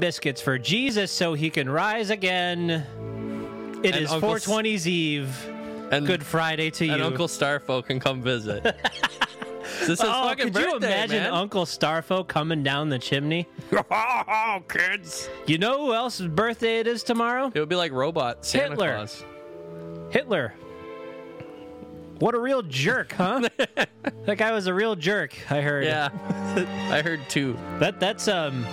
biscuits for Jesus so he can rise again. It And is Uncle S- 420's Eve. And, Good Friday to you. and Uncle Starfo can come visit. this is oh, fucking could birthday, you imagine man. Uncle Starfo coming down the chimney? oh, kids. You know who else's birthday it is tomorrow? It would be like robot Santa Hitler. Claus. Hitler. What a real jerk, huh? that guy was a real jerk. I heard. Yeah, I heard too. That that's um.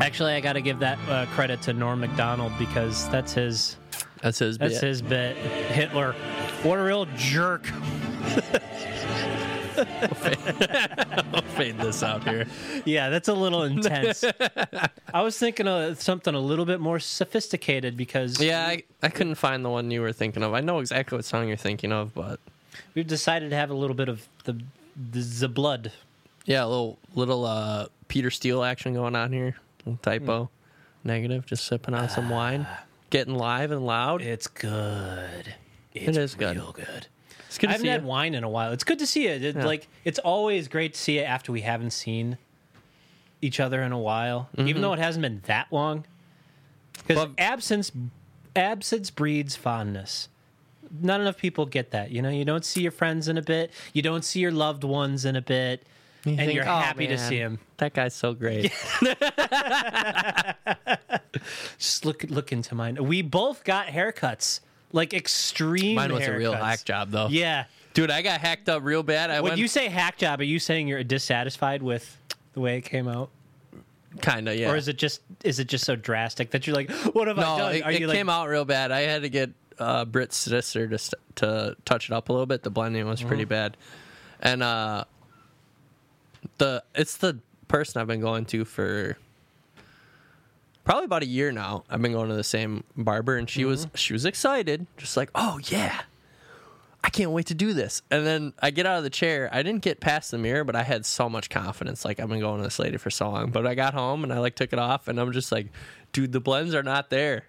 Actually, I got to give that uh, credit to Norm Macdonald because that's his That's his. that's bit. his bit. Hitler. What a real jerk. I'll fade this out here. Yeah, that's a little intense. I was thinking of something a little bit more sophisticated because Yeah, I, I couldn't find the one you were thinking of. I know exactly what song you're thinking of, but we've decided to have a little bit of the the, the blood. yeah, a little little uh, Peter Steele action going on here. Typo, negative. Just sipping on some wine, ah. getting live and loud. It's good. It's is good. real good. It's good I to haven't see had you. wine in a while. It's good to see it. It- Yeah. Like it's always great to see it after we haven't seen each other in a while, even mm-hmm. though it hasn't been that long. Because absence, absence breeds fondness. Not enough people get that. You know, you don't see your friends in a bit. You don't see your loved ones in a bit, and think, you're "Oh, happy to see him. That guy's so great. Just look, look into mine. We both got haircuts, like extreme. Mine was a real hack job, though. Yeah. Dude, I got hacked up real bad. I When went you say hack job, are you saying you're dissatisfied with the way it came out? kind of yeah. or is it just is it just so drastic that you're like, what have I no, done? it, Are it you came out real bad. I had to get uh, Britt's sister to st- to touch it up a little bit. The blending was pretty bad, and uh, the it's the person I've been going to for probably about a year now. I've been going to the same barber, and she was mm-hmm. she was excited, just like, oh yeah. I can't wait to do this. And then I get out of the chair. I didn't get past the mirror, but I had so much confidence. Like I've been going to this lady for so long. But I got home and I like took it off and I'm just like, dude, the blends are not there.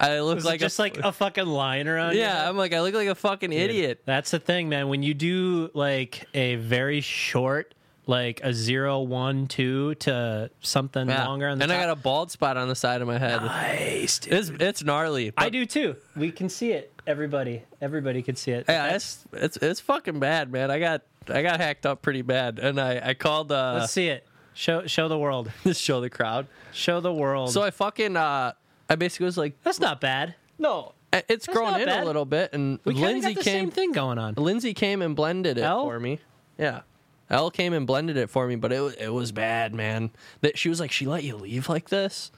I look Was like just a, like a fucking line around? yeah. I'm like I look like a fucking idiot. That's the thing, man. When you do like a very short, like a zero, one, two to something Yeah. longer on the and top. I got a bald spot on the side of my head. nice, dude. It's it's gnarly. I do too. We can see it. Everybody, everybody can see it. Yeah, it's it's it's fucking bad, man. I got I got hacked up pretty bad, and I I called uh Let's see it. Show show the world. show the crowd. Show the world. So I fucking uh I basically was like, that's not bad. no, it's grown in bad. a little bit, and We Lindsay got the came. same thing going on. Lindsay came and blended it Elle? for me. Yeah. Elle came and blended it for me, but it it was bad, man. That she was like, she let you leave like this.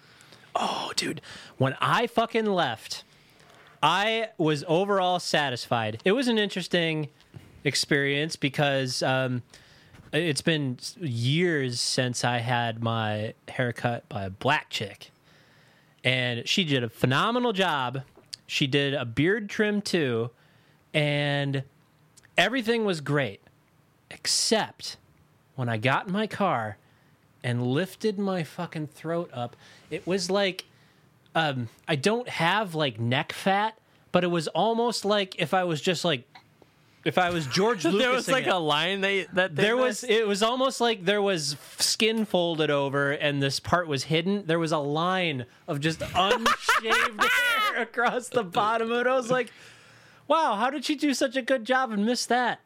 Oh, dude. When I fucking left, I was overall satisfied. It was an interesting experience because um, it's been years since I had my haircut by a black chick. And she did a phenomenal job. She did a beard trim too. And everything was great. Except when I got in my car and lifted my fucking throat up, it was like um, I don't have like neck fat, but it was almost like if I was just like if I was George Lucas. there was like a line they that they there was it was almost like there was skin folded over and this part was hidden. There was a line of just unshaved hair across the bottom of it. I was like, wow, how did she do such a good job and miss that?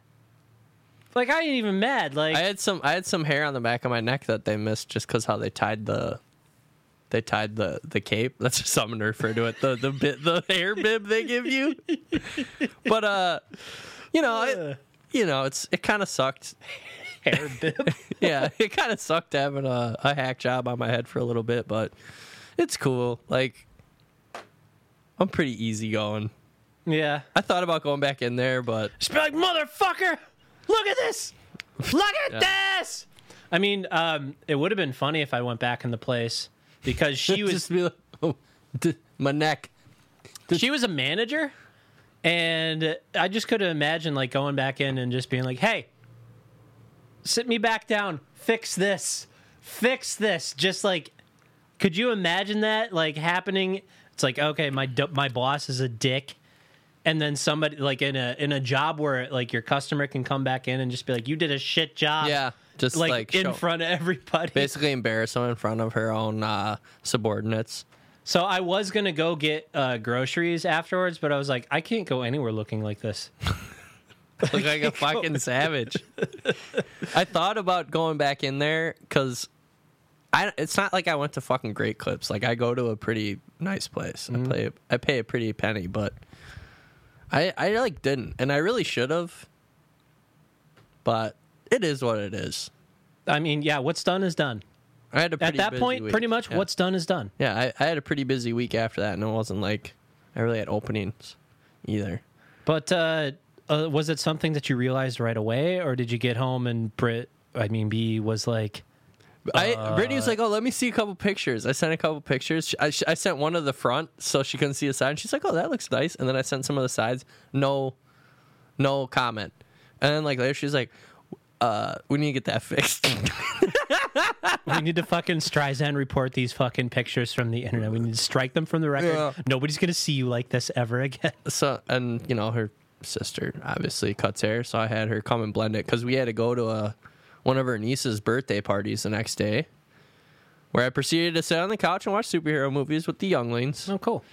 Like I ain't even mad. Like I had some I had some hair on the back of my neck that they missed just because how they tied the they tied the the cape. That's just something to refer to it. The the bit the hair bib they give you. But uh, you know it, you know it's it kind of sucked. hair bib. Yeah, it kind of sucked having a, a hack job on my head for a little bit, but it's cool. Like I'm pretty easy going. yeah. I thought about going back in there, but Just be like, motherfucker, look at this. Look at this. I mean, um, it would have been funny if I went back in the place because she was just be like, oh, d- my neck. she was a manager, and I just could have imagined like going back in and just being like, "Hey, sit me back down, fix this, fix this." Just like, could you imagine that like happening? It's like, okay, my my boss is a dick. And then somebody like in a in a job where like your customer can come back in and just be like, "You did a shit job." Yeah. just like, like, in show- front of everybody. basically embarrass them in front of her own uh, subordinates. So I was gonna go get uh, groceries afterwards, but I was like, I can't go anywhere looking like this. Look like a fucking savage. I thought about going back in there because I. It's not like I went to fucking Great Clips. Like I go to a pretty nice place. Mm-hmm. I play. I pay a pretty penny, but I I like didn't, and I really should have. But it is what it is. I mean, yeah, what's done is done. I had a At that point, week. pretty much Yeah. what's done is done. Yeah, I, I had a pretty busy week after that, and it wasn't like I really had openings either. But uh, uh, was it something that you realized right away, or did you get home and Brit, I mean, B was like, I Uh, Brittany was like, "Oh, let me see a couple pictures." I sent a couple pictures. I, I sent one of the front so she couldn't see the side. And She's like, "Oh, that looks nice." And then I sent some of the sides. No, no comment. And then like later, she's like, "Uh, we need to get that fixed." we need to fucking Streisand report these fucking pictures from the internet. We need to strike them from the record. Yeah. Nobody's gonna see you like this ever again. so and you know her sister obviously cuts hair, so I had her come and blend it because we had to go to a one of her niece's birthday parties the next day. Where I proceeded to sit on the couch and watch superhero movies with the younglings. Oh, cool.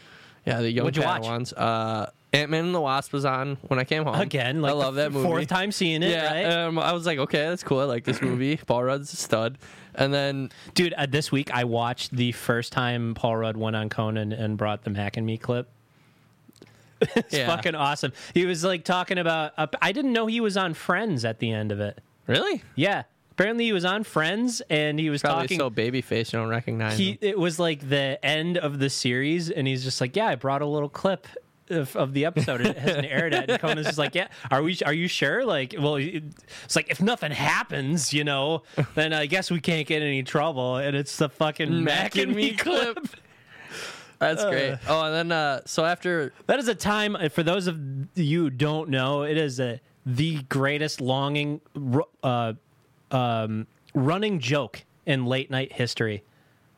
Yeah, the young What'd you watch? Padawans. Uh, Ant Man and the Wasp was on when I came home. Again, like I love that movie. Fourth time seeing it, yeah, right? um, I was like, okay, that's cool. I like this movie. Paul Rudd's a stud. And then Dude, uh, this week I watched the first time Paul Rudd went on Conan and brought the Mac and Me clip. It's yeah. fucking awesome. He was like talking about. Uh, I didn't know he was on Friends at the end of it. Really Yeah, apparently he was on Friends and he was probably talking. so baby face you don't recognize he him. it was like the end of the series and he's just like, yeah, I brought a little clip. Of, of the episode, and it hasn't aired yet. And Conan's just like, yeah, are we? Are you sure? Like, well, it's like if nothing happens, you know, then I guess we can't get any trouble. And it's the fucking Mac and Me clip. That's great. Oh, and then uh, so after That is a time uh, for those of you who don't know. It is a the greatest longing, uh, um, running joke in late night history.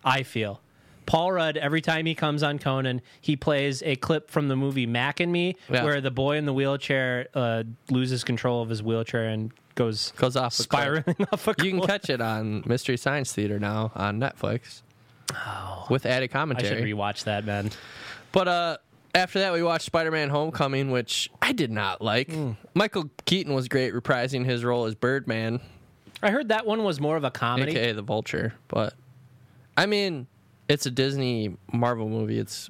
I feel Paul Rudd every time he comes on Conan, he plays a clip from the movie Mac and Me, Yeah. where the boy in the wheelchair uh, loses control of his wheelchair and goes goes off a spiraling off a You can catch it on Mystery Science Theater now on Netflix. With added commentary. I should rewatch that, man. But uh after that we watched Spider-Man Homecoming, which I did not like. Hmm. Michael Keaton was great reprising his role as Birdman, I heard that one was more of a comedy. aka the Vulture, but I mean, it's a Disney Marvel movie. It's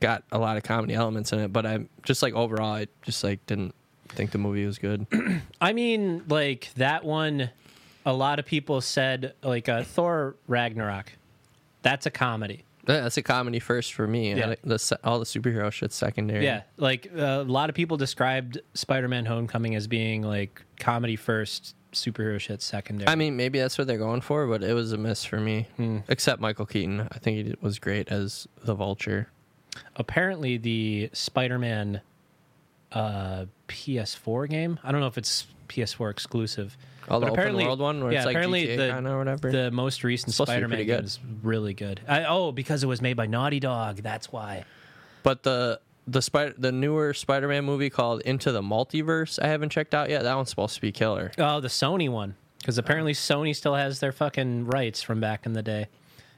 got a lot of comedy elements in it, but I'm just like overall I just like didn't think the movie was good. I mean, like that one. A lot of people said like uh, Thor Ragnarok. That's a comedy. Yeah, That's a comedy first for me. Yeah. Yeah. The, all the superhero shit's secondary. Yeah, like uh, a lot of people described Spider-Man: Homecoming as being like comedy first, superhero shit secondary. I mean, maybe that's what they're going for, but it was a miss for me. Hmm. Except Michael Keaton. I think he was great as the Vulture. apparently the Spider-Man uh, PS4 game. I don't know if it's PS4 exclusive. Oh, the apparently, world one where yeah, it's like apparently GTA the, kinda or whatever? The most recent supposed to be Spider-Man pretty game is really good. I, oh, because it was made by Naughty Dog. That's why. But the the spider the newer Spider-Man movie called Into the Multiverse, I haven't checked out yet. That one's supposed to be killer. Oh, the Sony one. Because apparently Sony still has their fucking rights from back in the day.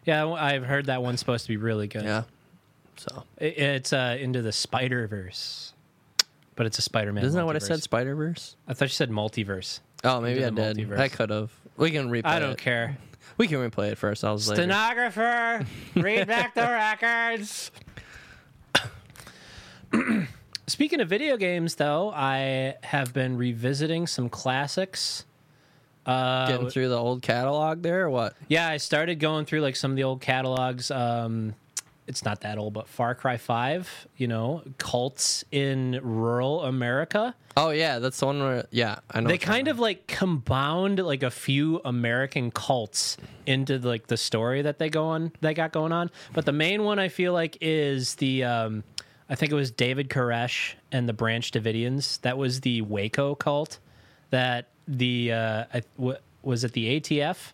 Yeah, I've heard that one's supposed to be really good. Yeah. So It- it's uh, into the Spider Verse, but it's a Spider-Man. isn't that what I said? Spider Verse? I thought you said multiverse. Oh, maybe I Into the did. multiverse. I could have. We can replay. It. I don't it. care. We can replay it for ourselves later. Stenographer, read back the records. Speaking of video games, though, I have been revisiting some classics. Uh, Getting through the old catalog there, or what? Yeah, I started going through like some of the old catalogs. Um, it's not that old, but Far Cry Five. You know, cults in rural America. Oh yeah, that's the one where yeah, I know. They kind of like compound like a few American cults into like the story that they go on. They got going on, but the main one I feel like is the. Um, I think it was David Koresh and the Branch Davidians. That was the Waco cult. That the uh, I, w- was it the ATF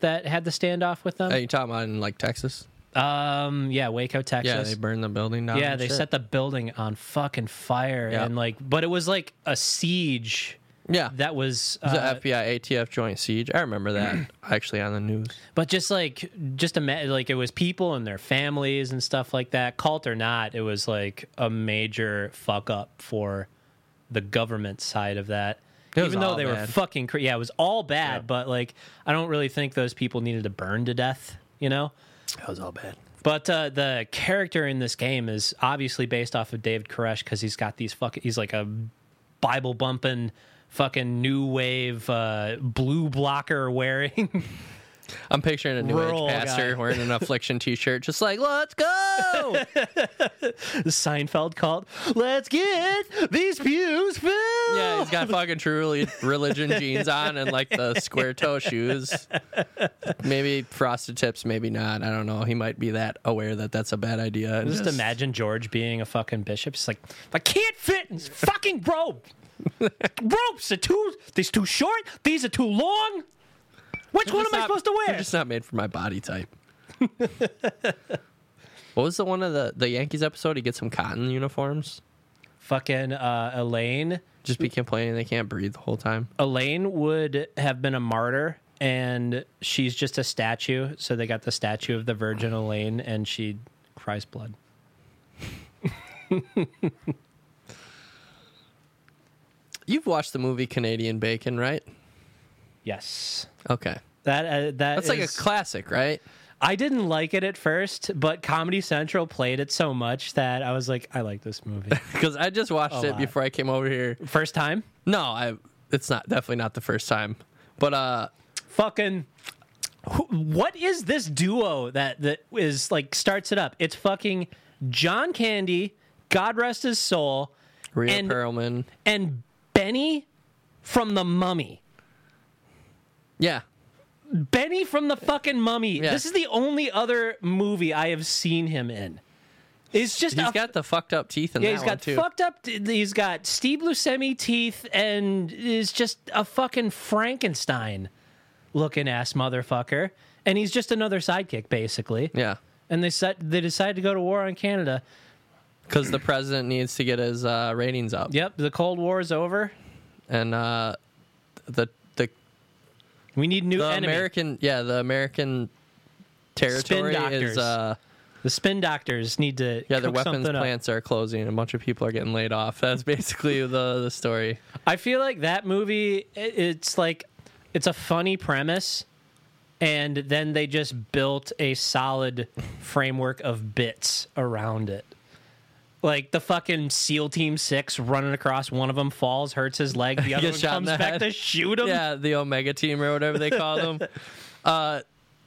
that had the standoff with them. Are you talking about in like Texas? Um, yeah, Waco, Texas. Yeah, they burned the building down. Yeah, they shit. set the building on fucking fire Yeah. and like but it was like a siege Yeah. that was the uh, FBI ATF joint siege. I remember that actually on the news. But just like, just imagine, like it was people and their families and stuff like that. Cult or not, it was like a major fuck up for the government side of that. It was Even though all they were bad. fucking, cra- yeah, it was all bad. Yeah. But like, I don't really think those people needed to burn to death. You know. That was all bad. But uh, the character in this game is obviously based off of David Koresh because he's got these fucking. He's like a Bible bumping, fucking new wave uh, blue blocker wearing. I'm picturing a new Rural age pastor guy. wearing an affliction T-shirt, just like "Let's go." Seinfeld cult. Let's get these pews filled. yeah, he's got fucking true religion jeans on and like the square toe shoes. Maybe frosted tips, maybe not. I don't know. He might be that aware that that's a bad idea. and Just imagine George being a fucking bishop. It's like I can't fit in this fucking robe. Ropes are too. These too short. These are too long. Which one am I supposed to wear? They're just not made for my body type. what was the one of the the Yankees episode? He gets some cotton uniforms. fucking uh, Elaine. Just be complaining they can't breathe the whole time. Elaine would have been a martyr, and she's just a statue. So they got the statue of the Virgin Elaine, and she cries blood. You've watched the movie Canadian Bacon, right? Yes, Okay, that uh, that that's like a classic, right? I didn't like it at first, but Comedy Central played it so much that I was like, I like this movie. Because I just watched A it lot. before I came over here. First time, No, I. It's not definitely not the first time, but uh, fucking. who- What is this duo that that is like starts it up? It's fucking John Candy, God rest his soul, Rhea And- Perlman. and Benny from the Mummy. Yeah, Benny from the fucking Mummy. Yeah. This is the only other movie I have seen him in. It's just he's a- got the fucked up teeth in yeah. that He's one got too. fucked up. He's got Steve Buscemi teeth and is just a fucking Frankenstein looking ass motherfucker. And he's just another sidekick basically. yeah, And they said they decided to go to war on Canada. because the president needs to get his uh, ratings up. Yep, the Cold War is over. and uh, the We need new the enemy. American yeah the American territory is uh the spin doctors need to yeah their weapons something up. plants are closing and a bunch of people are getting laid off. That's basically the the story. I feel like that movie it- it's like it's a funny premise and then they just built a solid framework of bits around it. Like the fucking SEAL Team 6 running across one of them falls, hurts his leg, the other one comes back head. to shoot him. Yeah, the Omega team or whatever they call them. uh,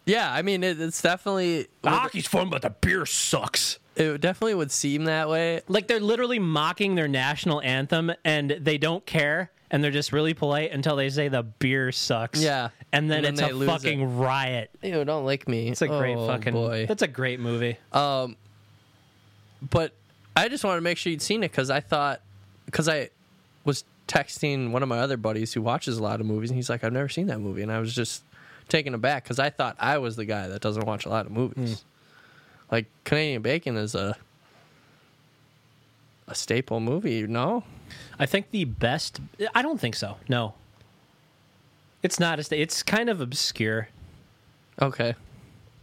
yeah, I mean it, it's definitely Hockey's fun, but the beer sucks. it definitely would seem that way. Like they're literally mocking their national anthem and they don't care and they're just really polite until they say the beer sucks. Yeah. And then, And then it's a fucking riot. Ew, don't like me. It's a great oh, fucking boy. That's a great movie. Um, but I just wanted to make sure you'd seen it because I thought because I was texting one of my other buddies who watches a lot of movies and he's like, I've never seen that movie, and I was just taken aback because I thought I was the guy that doesn't watch a lot of movies. Like Canadian Bacon is a a staple movie, no? I think the best. I don't think so. No. It's not a. sta- It's kind of obscure. Okay,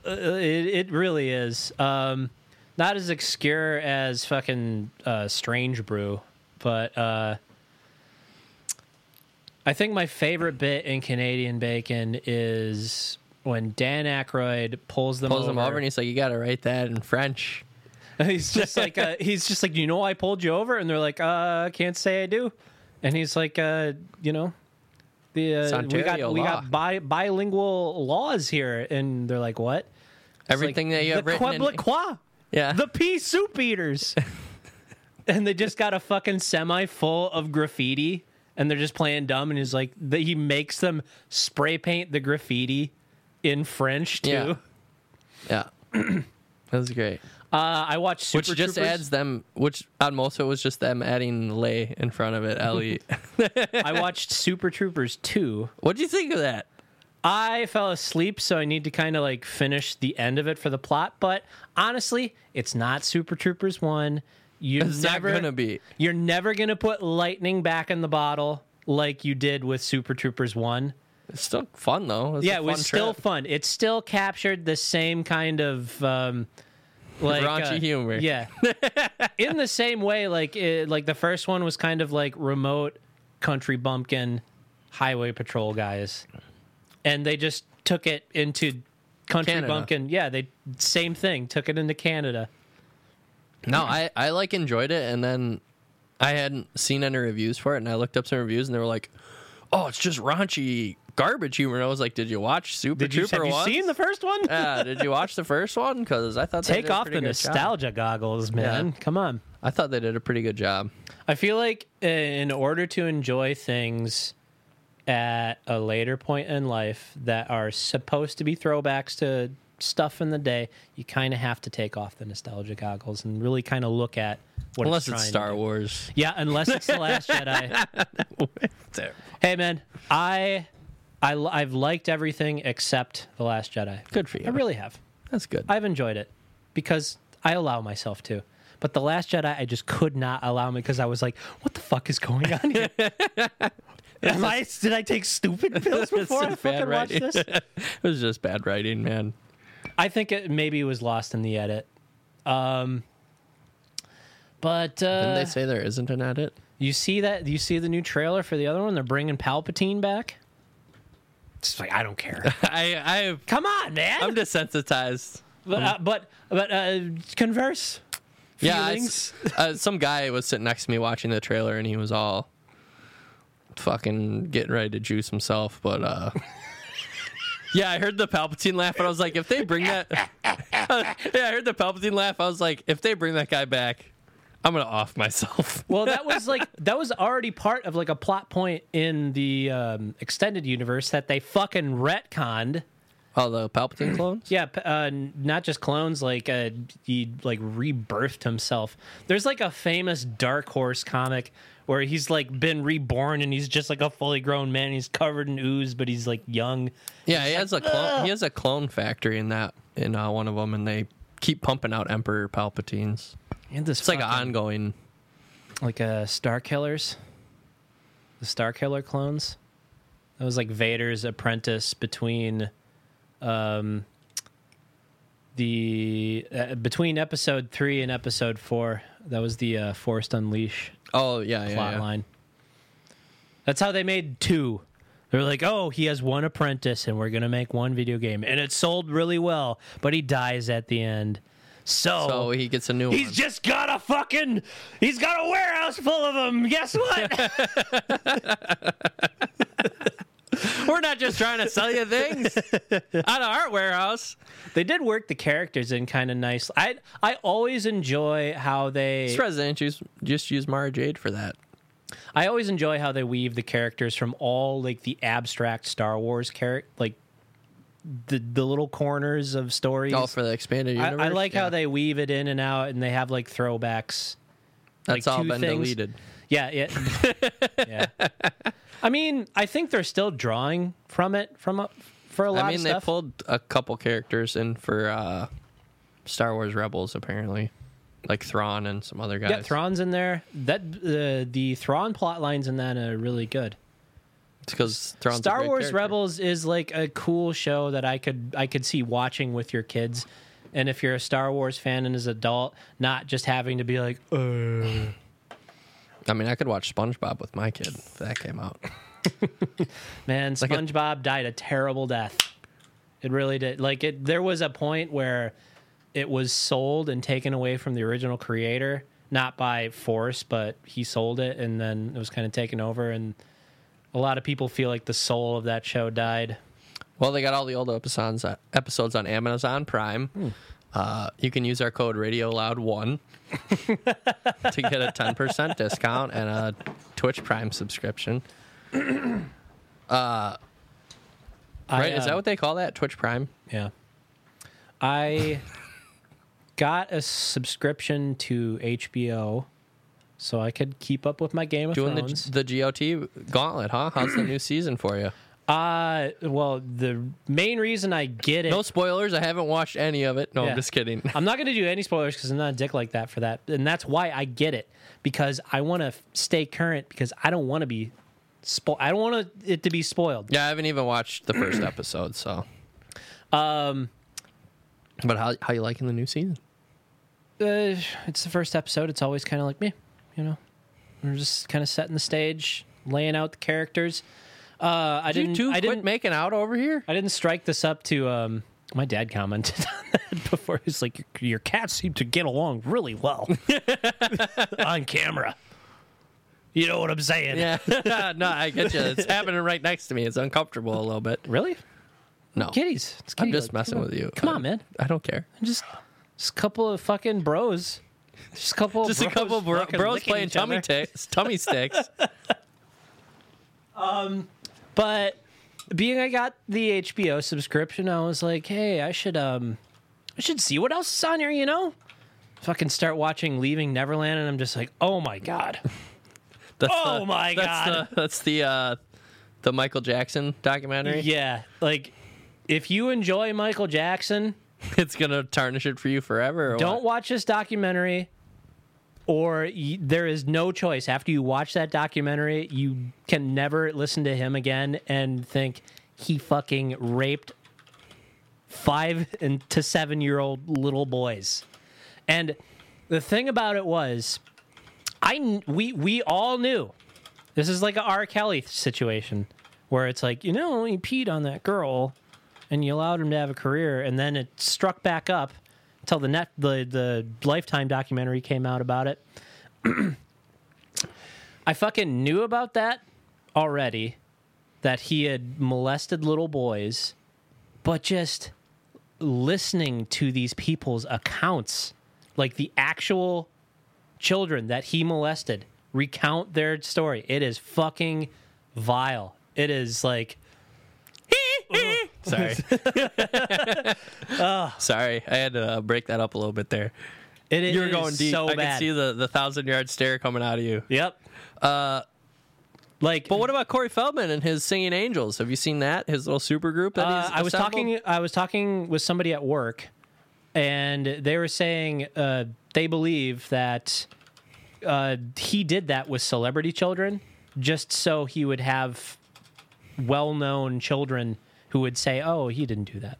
Uh, it it really is. Um, not as obscure as fucking uh, Strange Brew, but uh, I think my favorite bit in Canadian Bacon is when Dan Aykroyd pulls them pulls over. him over and he's like, "You got to write that in French." he's just like, uh, he's just like, you know, I pulled you over, and they're like, uh, can't say I do, and he's like, uh, you know, the uh, we got Ontario we got bi- bilingual laws here, and they're like, what? It's Everything like, that you have the written in- Quebecois, Yeah, the pea soup eaters, and they just got a fucking semi full of graffiti, and they're just playing dumb, and he's like, the, he makes them spray paint the graffiti in French too. Yeah. yeah, that was great. Uh, I watched Super Which just Troopers. adds them. Which on most of it was just them adding lay in front of it. Le, I watched Super Troopers 2. what do you think of that? I fell asleep, so I need to kind of like finish the end of it for the plot. But honestly, it's not Super Troopers 1. You're It's never not gonna be. You're never gonna put lightning back in the bottle. like you did with Super Troopers 1. It's still fun though. It's yeah, it was fun still fun. It still captured the same kind of um, like Raunchy uh, humor. Yeah, in the same way, like it, like the first one was kind of like remote country bumpkin highway patrol guys, and they just took it into country Canada. bumpkin. Yeah, they same thing. Took it into Canada. No, I I like enjoyed it, and then I hadn't seen any reviews for it, and I looked up some reviews, and they were like, "Oh, it's just raunchy garbage humor." And I was like, "Did you watch Super Did you, Trooper have you seen the first one? yeah, did you watch the first one? Because I thought Take off the good job. nostalgia goggles, man. Come on. I thought they did a pretty good job. I feel like in order to enjoy things at a later point in life that are supposed to be throwbacks to stuff in the day, you kind of have to take off the nostalgia goggles and really kind of look at what Unless it's, it's trying to Star. Wars. Yeah, unless it's the Last Jedi. Hey, man, I, I, I've liked everything except the Last Jedi. Good for you. I really have. That's good. I've enjoyed it because I allow myself to. But the Last Jedi, I just could not allow me because I was like, "What the fuck is going on here? Am I, did I take stupid pills before I fucking watched this?" it was just bad writing, man. I think it maybe was lost in the edit. Um, but Didn't uh, they say there isn't an edit? you see that? You see the new trailer for the other one? They're bringing Palpatine back. It's like I don't care. I I Come on, man. I'm desensitized. but uh, but but uh, converse. Yeah, I uh, some guy was sitting next to me watching the trailer, and he was all fucking getting ready to juice himself. But uh, yeah, I heard the Palpatine laugh, and I was like, if they bring that, yeah, I heard the Palpatine laugh. I was like, if they bring that guy back, I'm gonna off myself. Well, that was like that was already part of like a plot point in the um, extended universe that they fucking retconned. Oh, the Palpatine clones. Yeah, p- uh, not just clones. Like uh, he like rebirthed himself. There's like a famous Dark Horse comic where he's like been reborn and he's just like a fully grown man. He's covered in ooze, but he's like young. Yeah, he has a clone. He has a clone factory in that in uh, one of them, and they keep pumping out Emperor Palpatines. And this It's like an ongoing. like uh, Star Killers, the Star Killer clones. That was like Vader's apprentice between, um, the uh, between episode three and episode four. That was the uh, Force Unleashed Oh yeah, yeah, plot yeah. line. That's how they made two. They're like, oh, he has one apprentice, and we're gonna make one video game, and it sold really well, but he dies at the end. So, So he gets a new He's one. just got a fucking. He's got a warehouse full of them. Guess what? We're not just trying to sell you things out of our warehouse. they did work the characters in kind of nice. I I always enjoy how they. This president just just use Mara Jade for that. I always enjoy how they weave the characters from all like the abstract Star Wars character, like the the little corners of stories. All for the expanded universe. I like Yeah. how they weave it in and out, and they have like throwbacks. That's like, all been things. deleted. Yeah, yeah, yeah. I mean, I think they're still drawing from it from a, for a lot of stuff. I mean, they pulled a couple characters in for uh, Star Wars Rebels, apparently, like Thrawn and some other guys. yeah, Thrawn's in there. That uh, the Thrawn plot lines in that are really good. because Thrawn's a Star Wars character. Rebels is like a cool show that I could I could see watching with your kids. And if you're a Star Wars fan and as an adult, not just having to be like, uh, I mean, I could watch SpongeBob with my kid if that came out. man, like a- SpongeBob died a terrible death. It really did. Like it, there was a point where it was sold and taken away from the original creator, not by force, but he sold it, and then it was kind of taken over. And a lot of people feel like the soul of that show died. Well, they got all the old episodes episodes on Amazon Prime. Hmm. Uh, you can use our code Radio Loud One to get a ten percent discount and a Twitch Prime subscription. Right? I, Is that uh, what they call that? Twitch Prime? Yeah. I got a subscription to HBO so I could keep up with my Game of Doing Thrones. the the GOT gauntlet, huh? How's the new season for you? Uh well, the main reason I get it No spoilers. I haven't watched any of it. No, Yeah. I'm just kidding. I'm not going to do any spoilers because I'm not a dick like that for that. And that's why I get it because I want to stay current because I don't want to be Spo- I don't want it to be spoiled. Yeah, I haven't even watched the first episode, so. Um, But how how you liking the new season? uh, it's the first episode. It's always kind of like me, you know. We're just kind of setting the stage, laying out the characters. Uh, I didn't. you two I quit didn't. making out over here. I didn't strike this up to. Um, my dad commented on that before. He's like, "Your, your cats seem to get along really well on camera." You know what I'm saying? Yeah, no, I get you. It's happening right next to me. It's uncomfortable a little bit. Really? No, Kitties. It's I'm just messing with you. Come I- on, man. I don't care. Just, just a couple of fucking bros. Just a couple. Of Just a bros couple bro- fucking bros licking playing each tummy other. ticks, tummy sticks. But being I got the HBO subscription, I was like, hey, I should um I should see what else is on here, you know? Fucking start watching Leaving Neverland and I'm just like, oh my god. That's Oh the, my that's God. The, that's the uh, the Michael Jackson documentary. yeah. Like if you enjoy Michael Jackson, It's gonna tarnish it for you forever. Don't what? watch this documentary or there is no choice. After you watch that documentary you can never listen to him again and think he fucking raped five and to seven year old little boys. And the thing about it was i we we all knew this is like a r. Kelly situation where it's like you know he peed on that girl and you allowed him to have a career, and then it struck back up until the net the the Lifetime documentary came out about it. I fucking knew about that already, that he had molested little boys, but just listening to these people's accounts, like the actual children that he molested, recount their story. It is fucking vile. It is like. Sorry. Sorry, I had to uh, break that up a little bit there. It is You were going deep. so I bad. can see the, the thousand yard stare coming out of you. Yep. Uh, Like, but what about Corey Feldman and his Singing Angels? Have you seen that? His little super group that uh, he's I was assembled? talking. I was talking with somebody at work, and they were saying uh, they believe that uh, he did that with celebrity children, just so he would have well-known children who would say, "Oh, he didn't do that."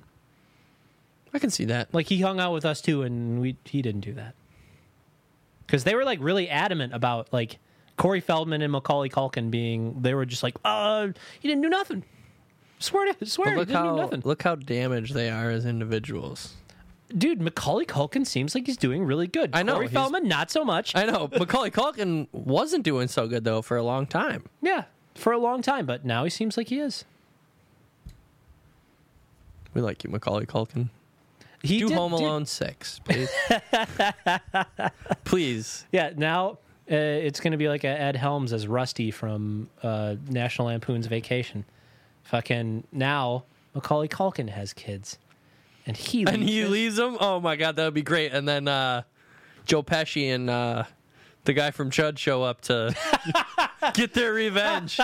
I can see that. Like he hung out with us too, and we he didn't do that because they were like really adamant about like Corey Feldman and Macaulay Culkin being. They were just like, "Uh, he didn't do nothing." Swear to swear, look didn't do how nothing. look how damaged they are as individuals. Dude, Macaulay Culkin seems like he's doing really good. I know, Corey Feldman, not so much. I know Macaulay Culkin wasn't doing so good though for a long time. yeah, for a long time, but now he seems like he is. We like you, Macaulay Culkin. He Do did- Home Alone six, please. please. Yeah, now uh, it's going to be like a Ed Helms as Rusty from uh, National Lampoon's Vacation. Fucking now, Macaulay Culkin has kids, and he And he leaves them. Oh my god, that would be great. And then uh, Joe Pesci and uh, the guy from Chud show up to get their revenge.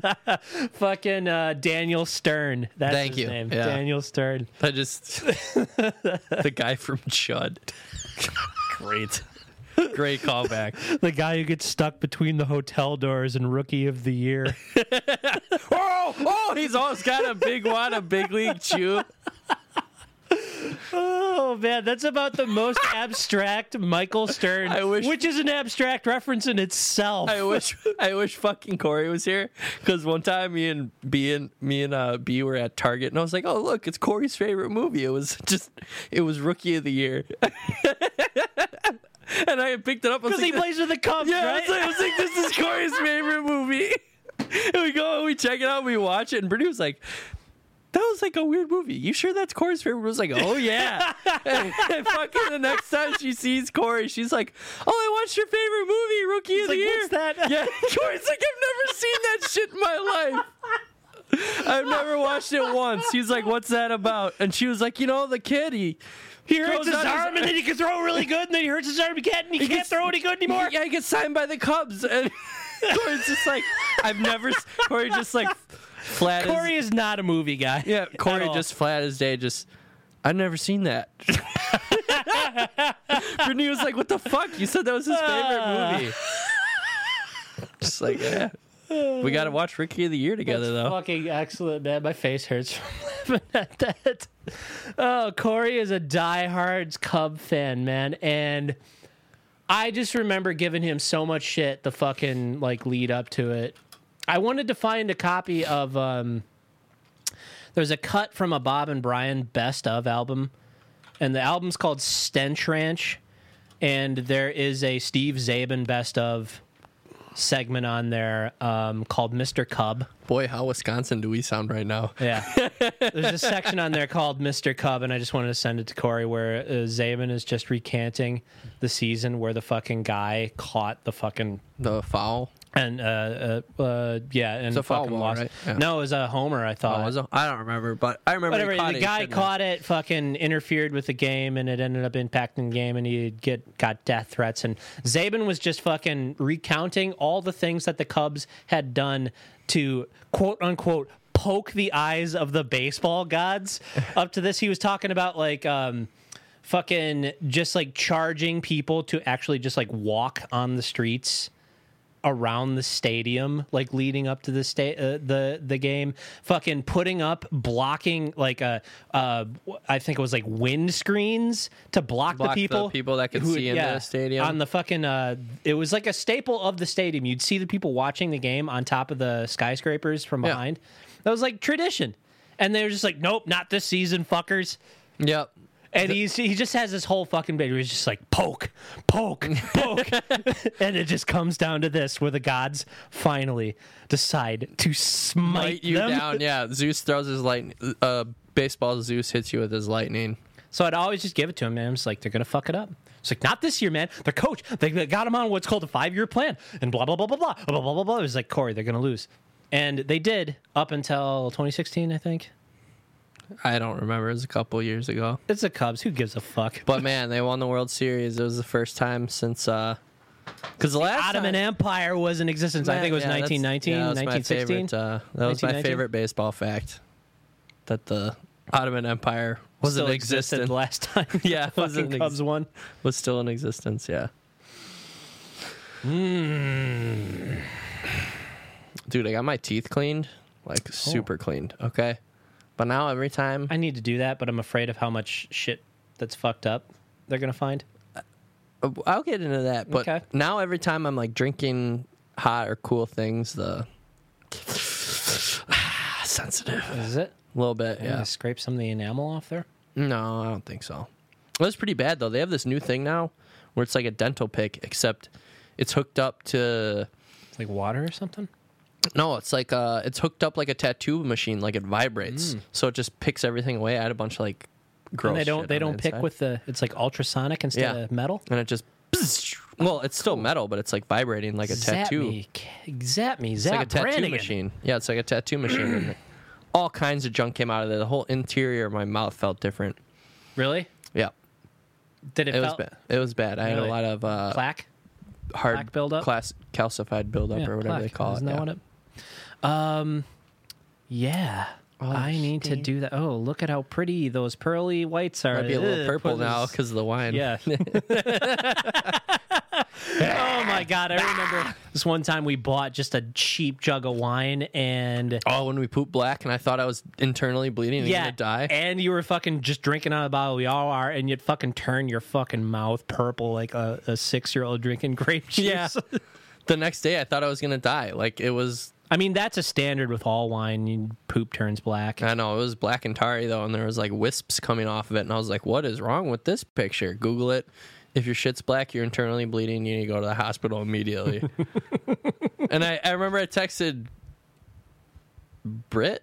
fucking uh, Daniel Stern. That's Thank his you. name. Yeah. Daniel Stern. I just the guy from Chud. Great, great callback. The guy who gets stuck between the hotel doors and Rookie of the Year. Oh, oh, he's always got a big one, a big league chew. Oh man, that's about the most abstract Michael Stern, I wish- which is an abstract reference in itself. I wish I wish fucking Corey was here because one time me and B and me and uh, B were at Target and I was like, oh look, it's Corey's favorite movie. It was just it was Rookie of the Year, and I picked it up. I because he plays with the Cubs, yeah, I right? was, like, I was like, this is Corey's favorite movie. And we go and we check it out, and we watch it, and Brittany was like. That was like a weird movie. You sure that's Corey's favorite? I was like, oh yeah. and, and fucking the next time she sees Corey, she's like, oh, I watched your favorite movie, Rookie of like, the Year. "What's that?" Yeah, Corey's like, I've never seen that shit in my life. I've never watched it once. He's like, what's that about? And she was like, you know, the kid, he He hurts his out his- arm and then he can throw really good, and then he hurts his arm again and he, can't gets- throw any good anymore. Yeah, he gets signed by the Cubs. And Corey's just like, I've never. Corey just like flat. as- Corey is not a movie guy. yeah, Corey just flat as day. Just, I've never seen that. Brittany was like, "What the fuck? You said that was his favorite movie." just like, yeah. We got to watch Rookie of the Year together, That's though. fucking excellent, man. My face hurts from laughing at that. Oh, Corey is a diehard Cub fan, man, and I just remember giving him so much shit the fucking like lead up to it. I wanted to find a copy of um there's a cut from a Bob and Brian best of album, and the album's called Stench Ranch, and there is a Steve Zabin best of segment on there um, called Mr. Cub. Boy, how Wisconsin do we sound right now? Yeah. There's a section on there called Mr. Cub, and I just wanted to send it to Corey where uh, Zabin is just recanting the season where the fucking guy caught the fucking. The foul. And, uh, uh, uh yeah, and a fucking ball, lost. right? Yeah. No, it was a homer, I Oh, thought. was it? I don't remember, but I remember Whatever, the guy caught it, fucking interfered with the game, and it ended up impacting the game, and he get got death threats. And Zabin was just fucking recounting all the things that the Cubs had done to quote unquote poke the eyes of the baseball gods. Up to this, he was talking about like. um Fucking just like charging people to actually just like walk on the streets around the stadium, like leading up to the sta- uh, the the game. Fucking putting up blocking like a uh, I think it was like wind screens to block, Block the the people people that could see into the stadium. on the fucking. Uh, it was like a staple of the stadium. You'd see the people watching the game on top of the skyscrapers from Yeah. behind. That was like tradition, and they were just like, nope, not this season, fuckers. Yep. And he's he just has this whole fucking bit where he's just like poke, poke, poke, and it just comes down to this, where the gods finally decide to smite you them. down. Yeah. Zeus throws his lightning. Uh, baseball Zeus hits you with his lightning. So I'd always just give it to him, man. I'm just like, they're gonna fuck it up. It's like not this year, man. The coach, they got him on what's called a five year plan, and blah blah blah blah blah blah blah blah blah. It was like Corey, they're gonna lose, and they did up until 2016, I think. I don't remember. It was a couple years ago. It's the Cubs. Who gives a fuck? But man, they won the World Series. It was the first time since uh because the last Ottoman time, Empire was in existence. I think it was Yeah, 1919, yeah, that was my 1916. favorite, uh, that was my favorite baseball fact. That the Ottoman Empire was Still in existence. last time. Yeah, the was in ex- Cubs won. Was still in existence. Yeah. Hmm. Dude, I got my teeth cleaned, like super cleaned. Okay, but now every time I need to do that, but I'm afraid of how much shit that's fucked up they're gonna find. Uh, I'll get into that. But Okay. now every time I'm like drinking hot or cool things, the sensitive Is it? a little bit. Yeah. Scrape some of the enamel off there. No, I don't think so. It's pretty bad though. They have this new thing now where it's like a dental pick, except it's hooked up to It's like water or something. No, it's like uh, it's hooked up like a tattoo machine, like it vibrates, so it just picks everything away. I had a bunch of like gross. And they don't. They don't the pick inside. with the. It's like ultrasonic instead Yeah. of metal. and it just. Well, it's still metal, but it's like vibrating like a Zap tattoo. me, zap me, It's zap like a tattoo Brannigan. machine. Yeah, it's like a tattoo machine. all kinds of junk came out of there. The whole interior of my mouth felt different. Really? Yeah, Did it, it was bad. It was bad. I had a lot of uh, plaque? hard plaque buildup? class calcified buildup Yeah, or whatever they call Isn't it. that yeah. what it? Um, yeah. Oh, I need to do that. Oh, look at how pretty those pearly whites are. Might be a little Ugh, purple put now this- because of the wine. Yeah. oh my god! I remember this one time we bought just a cheap jug of wine and. Oh, when we pooped black, and I thought I was internally bleeding and Yeah, gonna die. and you were fucking just drinking out of the bottle. We all are, and you'd fucking turn your fucking mouth purple like a, a six-year-old drinking grape juice. Yeah. the next day, I thought I was gonna die. Like it was. I mean that's a standard with all wine. You poop turns black. I know it was black and tarry though, and there was like wisps coming off of it, and I was like, "What is wrong with this picture?" Google it. If your shit's black, you're internally bleeding. You need to go to the hospital immediately. and I, I remember I texted Britt.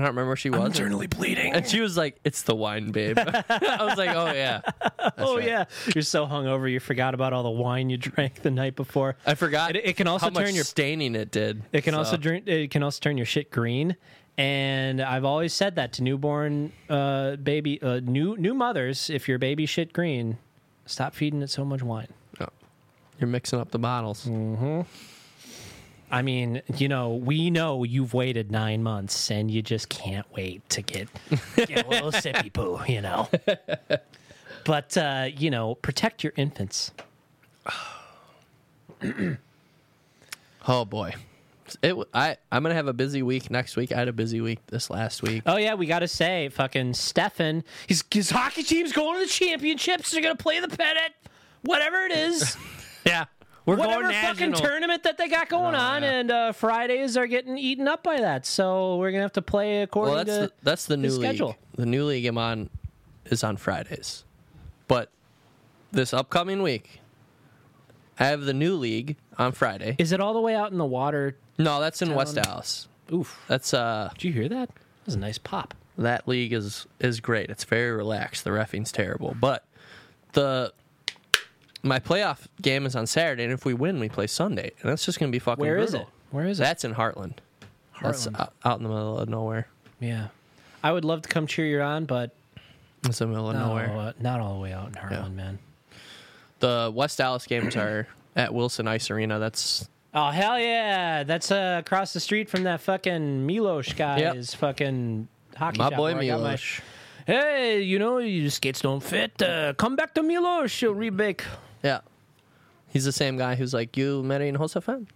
I don't remember where she was. Internally bleeding. And she was like, "It's the wine, babe." I was like, "Oh yeah." That's oh right. yeah, you're so hungover you forgot about all the wine you drank the night before. I forgot. It- it can also how much turn your- staining it did. It can So- also drink. It can also turn your shit green. And I've always said that to newborn uh, baby, uh, new new mothers. If your baby shit green, stop feeding it so much wine. Oh. You're mixing up the bottles. Mm. I mean, you know, we know you've waited nine months, and you just can't wait to get, get a little sippy poo, you know. But uh, you know, protect your infants. Oh boy. it. w- I I'm gonna have a busy week next week. I had a busy week this last week. Oh yeah, we got to say, fucking Stefan, his his hockey team's going to the championships. They're gonna play the pennant, whatever it is, Yeah, we're whatever fucking tournament that they got going Oh, on, yeah. and uh, Fridays are getting eaten up by that. So we're gonna have to play according Well, that's to. the, that's the new league. schedule. The new league I'm on is on Fridays, but this upcoming week, I have the new league on Friday. is it all the way out in the water? No, that's in West Down- Dallas. Oof! That's uh, Did you hear that? That was a nice pop. that league is is great. It's very relaxed. The refing's terrible, but the my playoff game is on Saturday, and if we win, we play Sunday, and that's just gonna be fucking. Where is brutal. it? Where is it? That's in Heartland. That's out, out in the middle of nowhere. Yeah, I would love to come cheer you on, but It's in the middle of not nowhere. all, uh, not all the way out in Harlan, man. The West Dallas games are at Wilson Ice Arena. That's Oh hell yeah! That's uh, across the street from that fucking Milos guy's Yep. fucking hockey my boy where I my- Milos. hey, you know your skates don't fit. Uh, come back to Milos. She'll rebake. Yeah. He's the same guy who's like, You Marian Hossa fan?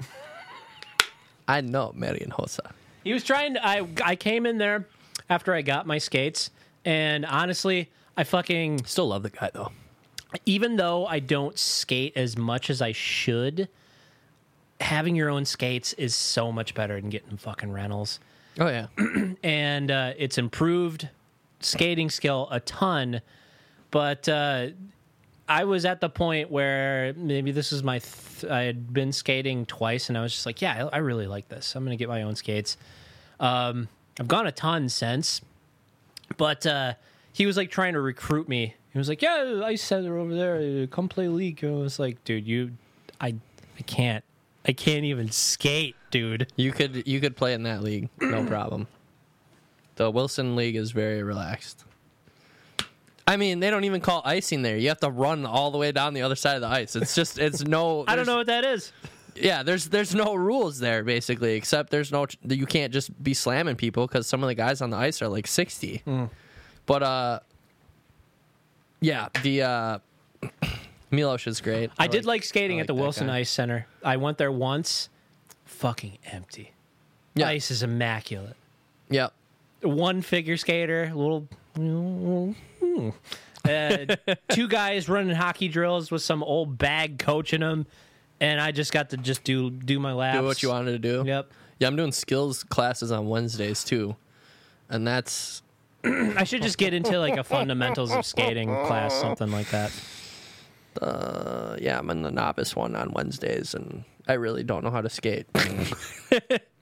I know Marian Hossa. He was trying to. I I came in there after I got my skates, and honestly, I fucking Still love the guy though. even though I don't skate as much as I should, having your own skates is so much better than getting fucking rentals. Oh yeah. and uh, it's improved skating skill a ton. But uh, I was at the point where maybe this is my. Th- I had been skating twice, and I was just like, "Yeah, I, I really like this. I'm going to get my own skates." Um, I've gone a ton since, but uh, he was like trying to recruit me. He was like, "Yeah, I said they're over there. Come play league." I was like, "Dude, you, I, I can't. I can't even skate, dude." You could you could play in that league, no problem. The Wilson League is very relaxed. I mean, they don't even call icing there. You have to run all the way down the other side of the ice. It's just it's no. I don't know what that is. Yeah, there's there's no rules there basically, except there's no you can't just be slamming people because some of the guys on the ice are like sixty. But uh, yeah, the uh, Milos is great. I did like skating I at the Wilson guy. Ice Center. I went there once. Fucking empty. Yeah. Ice is immaculate. Yep. One figure skater, little. Hmm. Uh, two guys running hockey drills with some old bag coaching them, and I just got to just do do my laps. Do what you wanted to do. Yep. Yeah, I'm doing skills classes on Wednesdays too, and that's I should just get into like a fundamentals of skating class, something like that. uh, yeah, I'm in the novice one on Wednesdays, and I really don't know how to skate.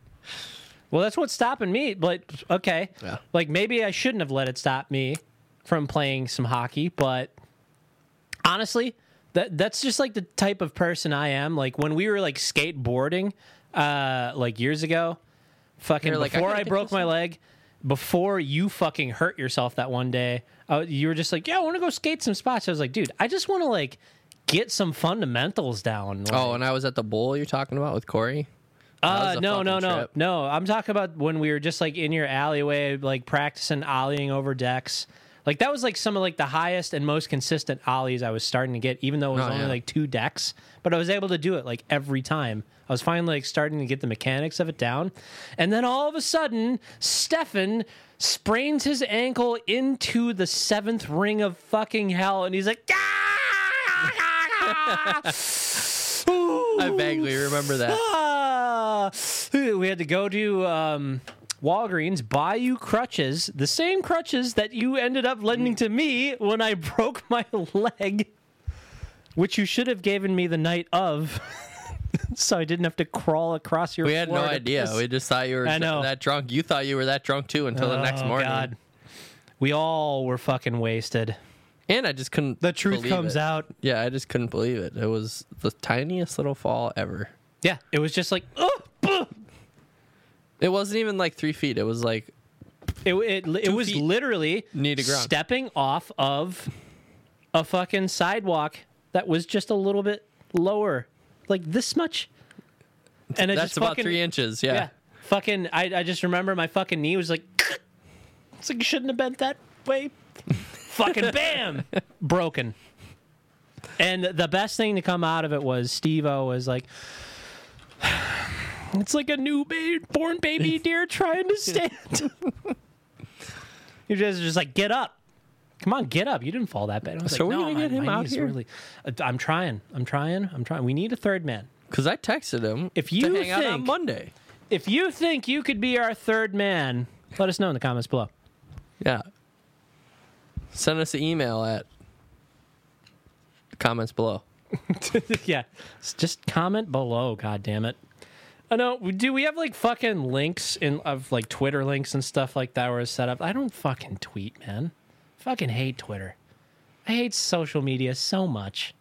Well, that's what's stopping me. But okay, Yeah. like maybe I shouldn't have let it stop me from playing some hockey. But honestly, that that's just like the type of person I am. Like when we were like skateboarding, uh, like years ago, fucking You're like, I before I, broke my leg, before you fucking hurt yourself that one day, uh, you were just like, yeah, I want to go skate some spots. I was like, dude, I just want to like get some fundamentals down. Like, oh, and I was at the bowl you're talking about with Corey. Uh, no, no, no, trip. no. I'm talking about when we were just like in your alleyway, like practicing ollieing over decks. Like that was like some of like the highest and most consistent ollies I was starting to get, even though it was Oh, only yeah. like two decks. But I was able to do it like every time. I was finally like starting to get the mechanics of it down, and then all of a sudden, Stefan sprains his ankle into the seventh ring of fucking hell, and he's like, "Ah!" I vaguely remember that. Ah! we had to go to um, Walgreens, buy you crutches, the same crutches that you ended up lending to me when I broke my leg, which you should have given me the night of, so I didn't have to crawl across your. Floor. We had no idea. piss. We just thought you were I know. that drunk. You thought you were that drunk too until the next Oh, morning. God. We all were fucking wasted. And I just couldn't. The truth believe comes it. out. Yeah, I just couldn't believe it. It was the tiniest little fall ever. Yeah, it was just like, oh, It wasn't even like three feet. It was like It it, it was feet literally knee to ground. stepping off of a fucking sidewalk that was just a little bit lower, like this much. And it that's just about fucking, three inches. Yeah. Yeah, fucking. I I just remember my fucking knee was like, it's like you shouldn't have bent that way. fucking bam, broken. And the best thing to come out of it was Steve O was like, It's like a new ba- born baby deer trying to stand. you guys are just like, get up. Come on, get up. You didn't fall that bad. I was So like, we're no, gonna my, get him my out knees here? Really, Uh, I'm trying. I'm trying. I'm trying. We need a third man. Because I texted him If to you hang out on think- Monday. If you think you could be our third man, let us know in the comments below. Yeah. Send us an email at comments below. yeah, just comment below. God damn it. I know. Do we have like fucking links in of like Twitter links and stuff like that where it's set up? I don't fucking tweet, man. Fucking hate Twitter. I hate social media so much.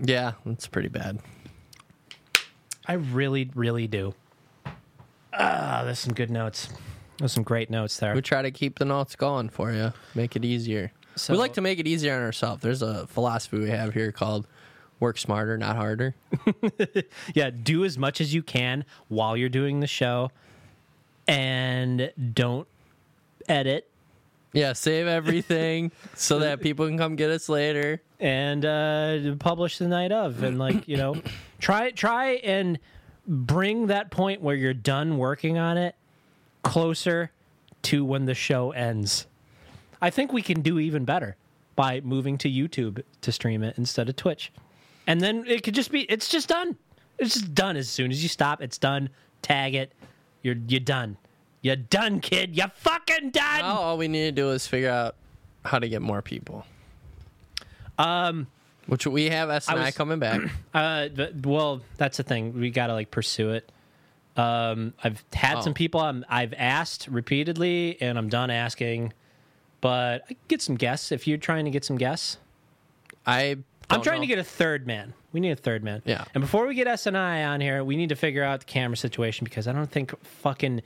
Yeah, it's pretty bad. I really, really do. Ah, there's some good notes. There's some great notes there. We try to keep the notes going for you, make it easier. So- we like to make it easier on ourselves. There's a philosophy we have here called work smarter, not harder. yeah, do as much as you can while you're doing the show, and don't edit Yeah, save everything so that people can come get us later. and uh, publish the night of, and like you know, try try and bring that point where you're done working on it closer to when the show ends. I think we can do even better by moving to YouTube to stream it instead of Twitch, and then it could just be it's just done. It's just done as soon as you stop. It's done. Tag it. You're you're done. You're done, kid. You're fucking done. Now all we need to do is figure out how to get more people. Um. Which we have S and I was- coming back. Uh, but, well, that's the thing. We got to like pursue it. Um, I've had Oh. some people I'm, I've asked repeatedly, and I'm done asking. But I get some guests if you're trying to get some guests. I I'm trying know. to get a third man. We need a third man. Yeah. And before we get S and I on here, we need to figure out the camera situation because I don't think fucking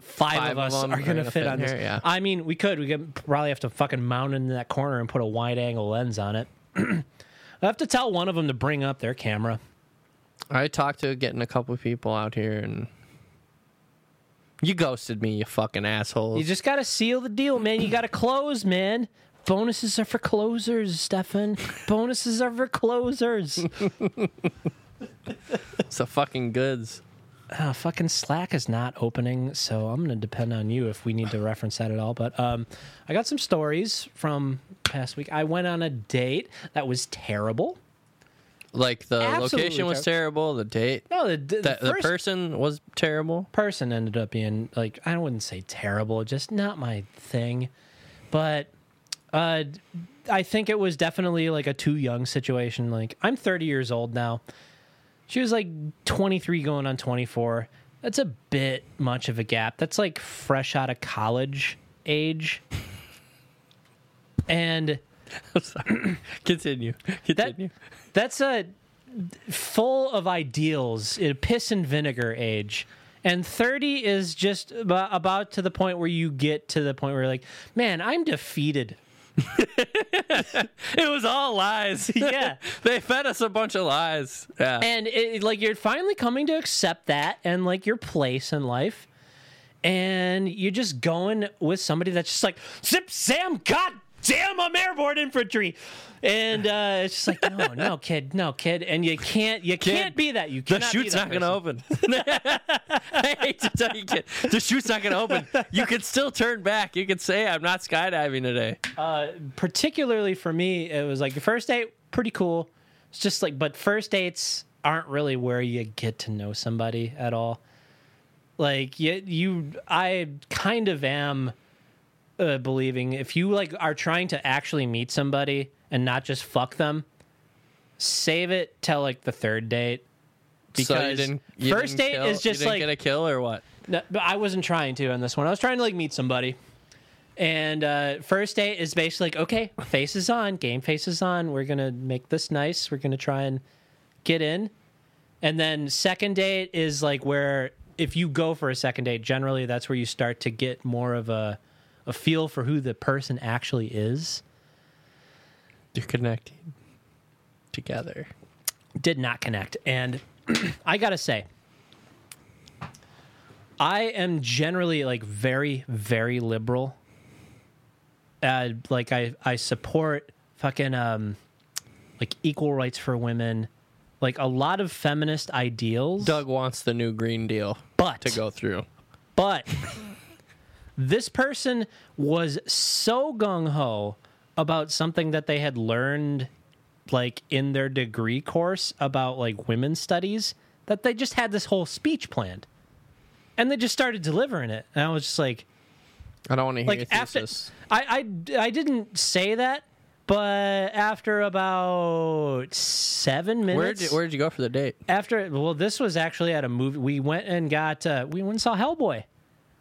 five, Five of us are gonna gonna fit, fit on in this. here, yeah. I mean, we could. We could probably have to fucking mount in that corner and put a wide angle lens on it. I have to tell one of them to bring up their camera. I talked to getting a couple of people out here and you ghosted me, you fucking assholes. You just got to seal the deal, man. You got to close, man. Bonuses are for closers, Stefan. Bonuses are for closers. it's the fucking goods. uh, fucking Slack is not opening, so I'm going to depend on you if we need to reference that at all. But um, I got some stories from past week. I went on a date that was terrible. Like the Absolutely location was terrible, the date, No, the, the, the, the first person was terrible. person ended up being like I wouldn't say terrible, just not my thing. But uh, I think it was definitely like a too young situation. Like I'm 30 years old now. She was like 23 going on 24. That's a bit much of a gap. That's like fresh out of college age. And Continue. that Continue. that's a full of ideals, a piss and vinegar age. And 30 is just about, about to the point where you get to the point where you're like, man, I'm defeated. it was all lies. Yeah. they fed us a bunch of lies. Yeah. And it, like you're finally coming to accept that and like your place in life. And you're just going with somebody that's just like, Zip Sam, God damn, I'm airborne infantry. And uh, it's just like, no, no, kid, no, kid. And you can't, you can't be that. You the chute's not going to open. I hate to tell you, kid. The chute's not going to open. You can still turn back. You can say, I'm not skydiving today. Uh, particularly for me, it was like the first date, pretty cool. It's just like, but first dates aren't really where you get to know somebody at all. Like you, you I kind of am uh, believing if you like are trying to actually meet somebody and not just fuck them, save it till like the third date. so you Because didn't, you first didn't date kill- is just like get a kill or what? no, but I wasn't trying to on this one. I was trying to like meet somebody. And uh, first date is basically like, okay, face is on, game face is on. We're gonna make this nice. We're gonna try and get in. And then second date is like where if you go for a second date, generally that's where you start to get more of a a feel for who the person actually is. You're connecting together. did not connect. And I gotta say, I am generally like very, very liberal. Uh, like I, I support fucking um, like equal rights for women, like a lot of feminist ideals. Doug wants the new Green Deal but to go through. But this person was so gung ho about something that they had learned like in their degree course about like women's studies that they just had this whole speech planned. And they just started delivering it. And I was just like I don't want to hear like your after. I, I I didn't say that, but after about 7 minutes Where did where did you go for the date? after well this was actually at a movie we went and got uh, we went and saw hellboy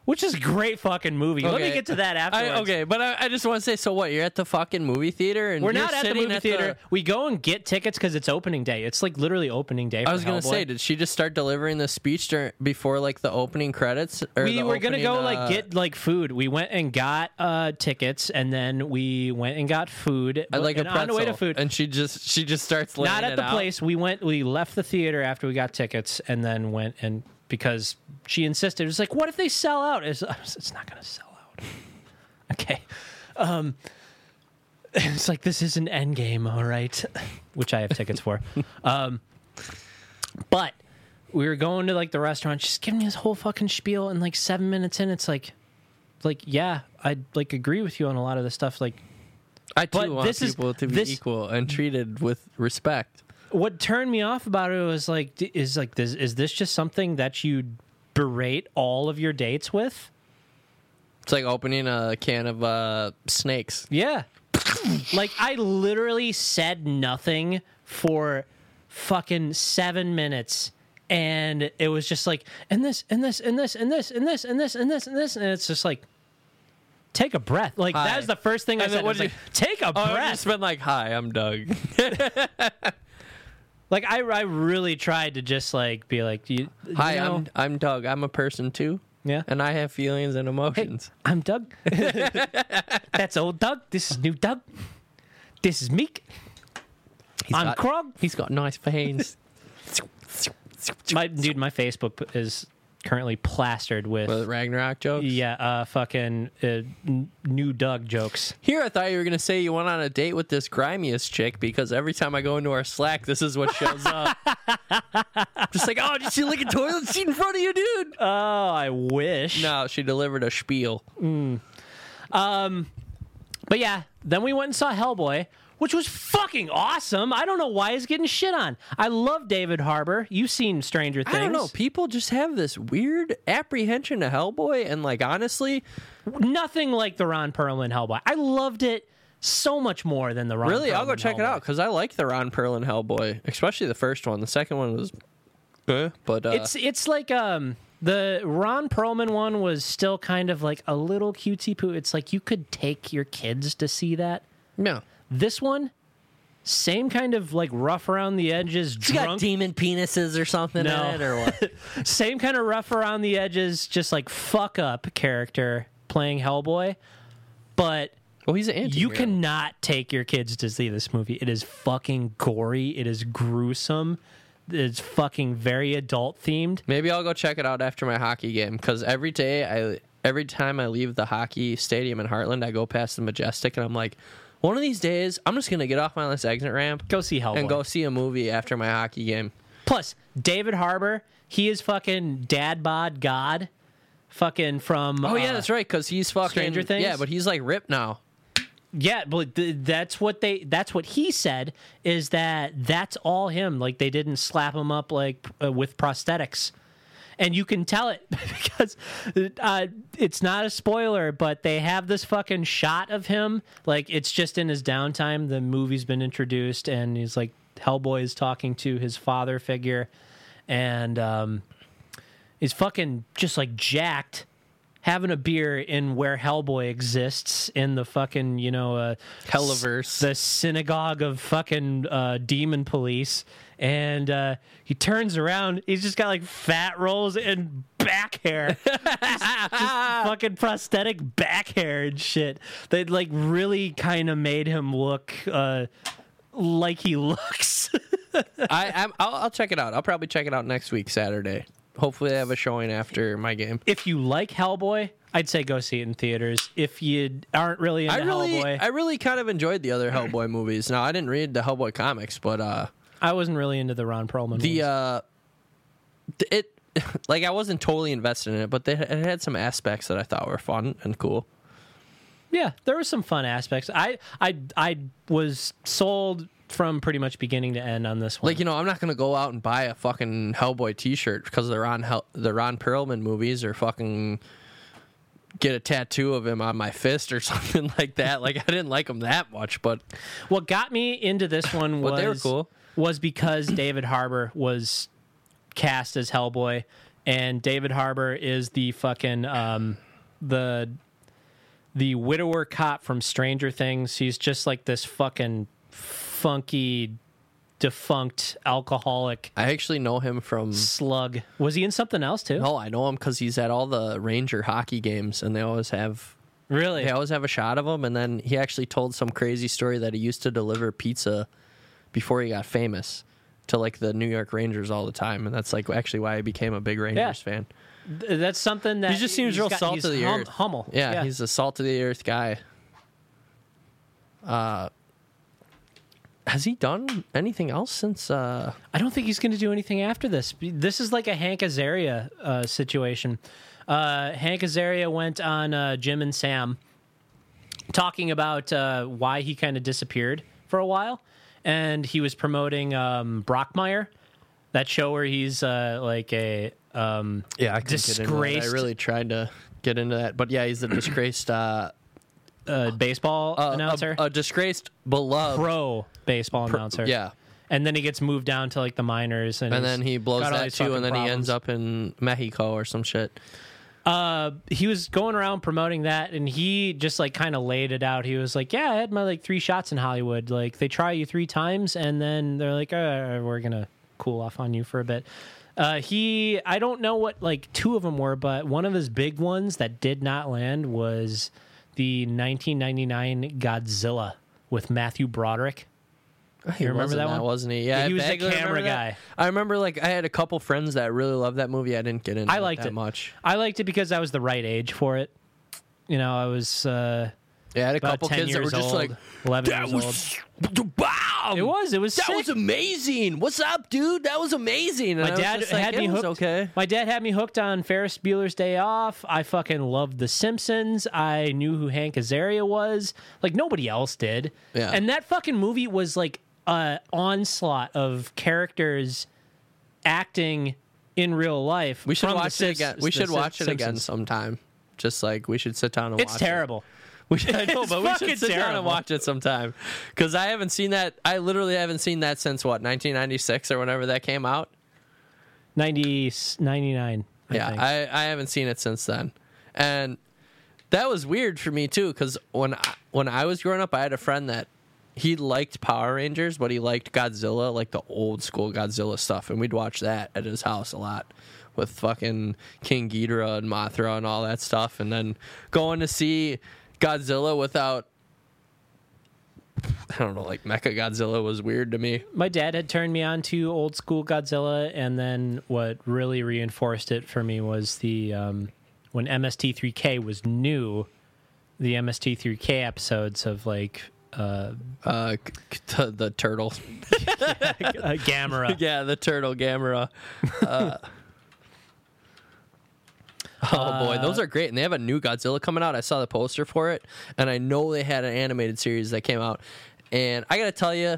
which is a great fucking movie let me get to that afterwards I, okay, but I, I just want to say, so what? You're at the fucking movie theater, and we're not at the movie theater we go and get tickets because it's opening day it's like literally opening day for I was gonna Hellboy. say, did she just start delivering the speech dur- before like the opening credits? Or we the were gonna go uh, like get like food we went and got uh tickets and then we went and got food I'd like and a on pretzel, the way to food and she just she just starts laying not at the out. place we went we left the theater after we got tickets and then went and because she insisted. It was like what if they sell out? It's, it's not gonna sell out. Okay. Um it's like this is an end game all right? Which i have tickets for. Um but we were going to like the restaurant. She's giving me this whole fucking spiel and like seven minutes in it's like like yeah i like agree with you on a lot of the stuff like I too want this is- people to be this- equal and treated with respect. What turned me off about it was like is like this is this just something that you berate all of your dates with It's like opening a can of uh, snakes. yeah like i literally said nothing for fucking seven minutes and it was just like and this and this and this and this and this and this and this and this and it's just like take a breath like Hi. that was the first thing i And said what was did like take a Oh, I've just been like, "Hi, I'm Doug." like I, I really tried to just like be like you, you Hi, know, I'm I'm Doug. I'm a person too, yeah and I have feelings and Hey, emotions. I'm Doug. That's old Doug. This is new Doug. This is Meek. He's I'm got, Krog. He's got nice veins. My dude, my Facebook is currently plastered with, With Ragnarok jokes. yeah, uh, fucking uh, n- new Doug jokes. Here, I thought you were gonna say you went on a date with this grimiest chick because every time I go into our Slack, this is what shows up. Just like, oh, did you see like a toilet seat in front of you, dude? Oh, I wish. No, she delivered a spiel. Um But yeah, then we went and saw Hellboy, which was fucking awesome. I don't know why he's getting shit on. I love David Harbour. You've seen Stranger Things. I don't know. People just have this weird apprehension to Hellboy, and like honestly, Nothing like the Ron Perlman Hellboy. I loved it so much more than the Ron. really, I'll go Perlman check it out because I like the Ron Perlman Hellboy, especially the first one. The second one was, eh, but uh, It's it's like um the Ron Perlman one was still kind of like a little cutesy poo. It's like you could take your kids to see that. yeah. This one, same kind of like rough around the edges, It's got demon penises or something No. in it, or what? same kind of rough around the edges, just like fuck up character playing Hellboy. But well, he's an anti. you cannot take your kids to see this movie. It is fucking gory. It is gruesome. It's fucking very adult themed. Maybe I'll go check it out after my hockey game because every day I, every time I leave the hockey stadium in Heartland, I go past the Majestic and I'm like, one of these days I'm just gonna get off my last exit ramp Go see Hellboy. and go see a movie after my hockey game. Plus, David Harbour, he is fucking dad bod god. Fucking from Oh yeah, uh, that's right. Because he's fucking Stranger Things? Yeah, but he's like ripped now. yeah, but th- that's what they that's what he said is that that's all him. Like they didn't slap him up like uh, with prosthetics. And you can tell it because uh, it's not a spoiler, but they have this fucking shot of him. Like it's just in his downtime. The movie's been introduced, and he's like Hellboy is talking to his father figure, and um, is fucking just like jacked, having a beer in where Hellboy exists in the fucking you know uh, Hellaverse. the synagogue of fucking uh, demon police, and uh, he turns around. He's just got like fat rolls and back hair, just, just fucking prosthetic back hair and shit. They like really kind of made him look uh, like he looks. I, I'm, I'll, I'll check it out. I'll probably check it out next week, Saturday. Hopefully, I have a showing after my game. if you like Hellboy, I'd say go see it in theaters. If you aren't really into I really, Hellboy, I really kind of enjoyed the other Hellboy movies. Now, I didn't read the Hellboy comics, but uh, I wasn't really into the Ron Perlman. The ones. uh, it like I wasn't totally invested in it, but they, it had some aspects that I thought were fun and cool. yeah, there were some fun aspects. I I I was sold from pretty much beginning to end on this one. Like you know, I'm not gonna go out and buy a fucking Hellboy T-shirt because they're on Hel- the Ron Perlman movies or fucking get a tattoo of him on my fist or something like that. Like I didn't like him that much, but what got me into this one was they were cool. Was because David Harbour was cast as Hellboy, and David Harbour is the fucking um, the the widower cop from Stranger Things. He's just like this fucking funky, defunct alcoholic I actually know him from. slug. Was he in something else too? No, I know him because he's at all the Ranger hockey games, and they always have Really? they always have a shot of him. And then he actually told some crazy story that he used to deliver pizza before he got famous to like the New York Rangers all the time, and that's like actually why I became a big Rangers fan. Th- That's something that He just seems real got- salt of the hum- earth. Hummel. Yeah, he's a salt of the earth guy. Uh, has he done anything else since? Uh, I don't think he's going to do anything after this. This is like a Hank Azaria uh, situation. Uh, Hank Azaria went on uh, Jim and Sam talking about uh, why he kind of disappeared for a while, and he was promoting um, Brockmire, that show where he's uh, like a um, yeah, I couldn't get into disgraced I really tried to get into that, but yeah, he's a disgraced uh, uh, baseball announcer, a, a disgraced beloved. pro baseball announcer. yeah, and then he gets moved down to like the minors, and, and then he blows that too, and then he ends up in Mexico or some shit. Uh he was going around promoting that and he just like kind of laid it out. He was like yeah i had my like three shots in hollywood. Like they try you three times and then they're like we're gonna cool off on you for a bit. Uh he i don't know what like two of them were but one of his big ones that did not land was the 1999 godzilla with matthew broderick He remember that one? Wasn't he? Yeah, He I was the vaguely camera remember that. guy. I remember like I had a couple friends that really loved that movie. I didn't get into I liked that it. much. i liked it because i was the right age for it you know i was uh Yeah, I had a about couple 10 kids that were years just old, like, 11 "That years was old wow, It was. It was. that sick. was amazing. What's up, dude? That was amazing." And My was dad just like, had "It me was hooked. Okay, My dad had me hooked on Ferris Bueller's Day Off. I fucking loved The Simpsons. I knew who Hank Azaria was. Like nobody else did. Yeah. And that fucking movie was like a onslaught of characters acting in real life. we should watch it again. We should watch it again sometime. Just like we should sit down and It's watch terrible. it. We should, I know, but we should sit down and watch it sometime because I haven't seen that. I literally haven't seen that since what 1996 or whenever that came out. 90, 99. I yeah, think. I, I haven't seen it since then, and that was weird for me too. Because when I, when I was growing up, I had a friend that he liked Power Rangers, but he liked Godzilla, like the old school Godzilla stuff, and we'd watch that at his house a lot with fucking King Ghidorah and Mothra and all that stuff, and then going to see Godzilla without. I don't know, like Mecha Godzilla was weird to me. my dad had turned me on to old school Godzilla, and then what really reinforced it for me was the um, when MST3K was new, the MST3K episodes of like uh, Uh, the turtle. uh, Gamera. yeah, the turtle Gamera. Uh, oh boy, those are great, and they have a new Godzilla coming out. I saw the poster for it, and I know they had an animated series that came out. And I gotta tell you,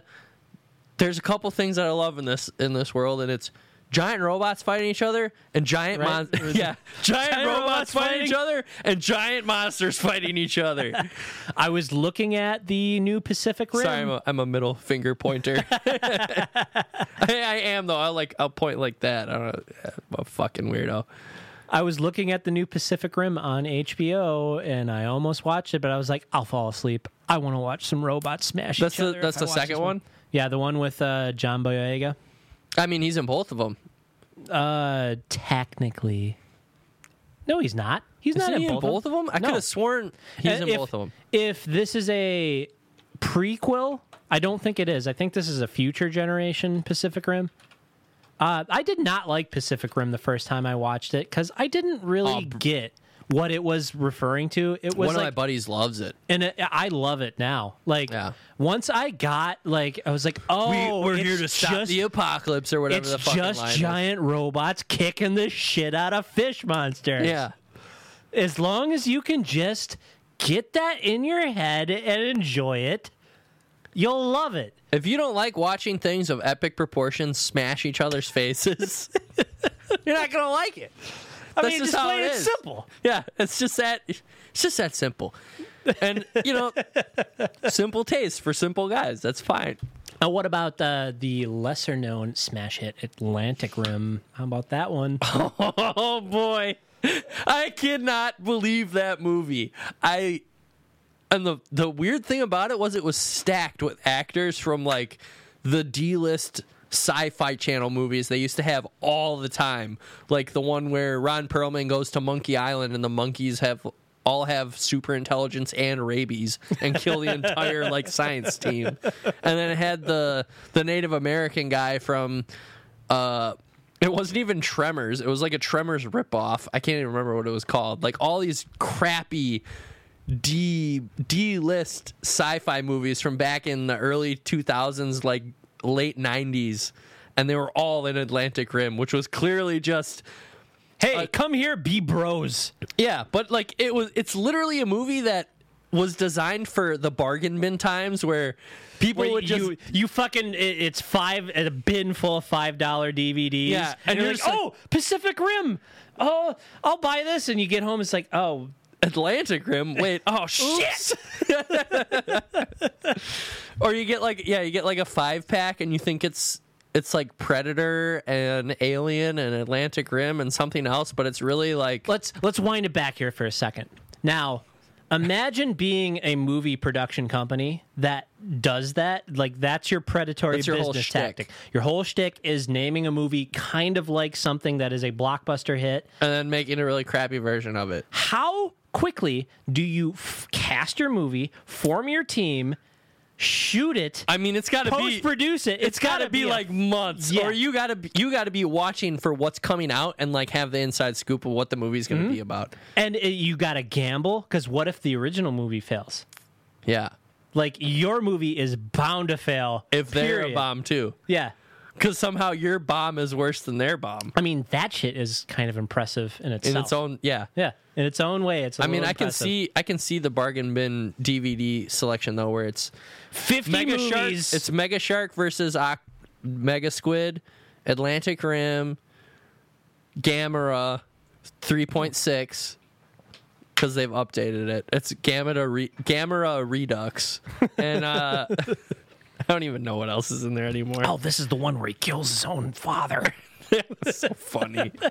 there's a couple things that I love in this in this world, and it's giant robots fighting each other and giant Right? mon- yeah, giant, Giant robots, robots fighting fighting? each other and giant monsters fighting each other. I was looking at the new Pacific Rim. Sorry, I'm a, I'm a middle finger pointer. I, I am though. I like I'll point like that. I don't know. I'm a fucking weirdo. I was looking at the new Pacific Rim on HBO, and I almost watched it, but I was like, I'll fall asleep. I want to watch some robots smash That's each the- other. that's the second this one? Yeah, the one with uh, John Boyega. I mean, he's in both of them. Uh, technically, no, he's not. He's Is not he in both of them? I No. could have sworn he's Uh, in if, both of them. If this is a prequel, I don't think it is. I think this is a future generation Pacific Rim. Uh, I did not like Pacific Rim the first time I watched it because I didn't really get what it was referring to. It was One of my buddies loves it. and it, I love it now. Like Yeah. once I got like I was like, oh, we're here it's just, the apocalypse or whatever It's the fucking just line is. giant robots kicking the shit out of fish monsters. Yeah. as long as you can just get that in your head and enjoy it, you'll love it. If you don't like watching things of epic proportions smash each other's faces, you're not gonna like it. I That's mean, just just how plain it simple. Yeah, it's just that it's just that simple. And you know, simple taste for simple guys. That's fine. Now, what about uh, the lesser known smash hit Atlantic Rim? How about that one? Oh boy. I cannot believe that movie. I and the the weird thing about it was it was stacked with actors from like the D-list sci-fi channel movies they used to have all the time. Like the one where Ron Perlman goes to Monkey Island and the monkeys have all have super intelligence and rabies and kill the entire like science team. And then it had the the Native American guy from uh it wasn't even Tremors. It was like a Tremors ripoff. I can't even remember what it was called. Like all these crappy D D list sci-fi movies from back in the early 2000s, like late 90s, and they were all in Atlantic Rim, which was clearly just Hey, Uh, come here, be bros. yeah. But like it was, it's literally a movie that was designed for the bargain bin times where people Where would just you you fucking it's five a bin full of five dollar DVDs. Yeah, and, and you're you're like, oh, Pacific Rim. Oh, I'll buy this, and you get home, it's like, oh, Atlantic Rim. Wait, oh shit! or you get like yeah, you get like a five pack, and you think it's it's like Predator and Alien and Atlantic Rim and something else, but it's really like let's let's wind it back here for a second. Now, imagine being a movie production company that does that. Like that's your predatory That's your business tactic. Your whole shtick is naming a movie kind of like something that is a blockbuster hit. and then making a really crappy version of it. How quickly do you f- cast your movie, form your team, shoot it, I mean, it's got to be post be. produce it? It's got to be a- like months, Yeah. or you got to you got to be watching for what's coming out and like have the inside scoop of what the movie's going to Mm-hmm. be about. and uh, you got to gamble because what if the original movie fails? Yeah, Like your movie is bound to fail if they're a bomb too, Yeah. Because somehow your bomb is worse than their bomb I mean, that shit is kind of impressive in itself. in its own. Yeah, yeah, in its own way. It's. I I mean, I can see I can see the bargain bin DVD selection though, where it's fifty Mega movies. Shark. It's Mega Shark versus Oc- Mega Squid, Atlantic Rim, Gamera, three point six. Because they've updated it. It's Gamera, Re- Gamera Redux, and uh, I don't even know what else is in there anymore. oh, this is the one where he kills his own father. That's so funny.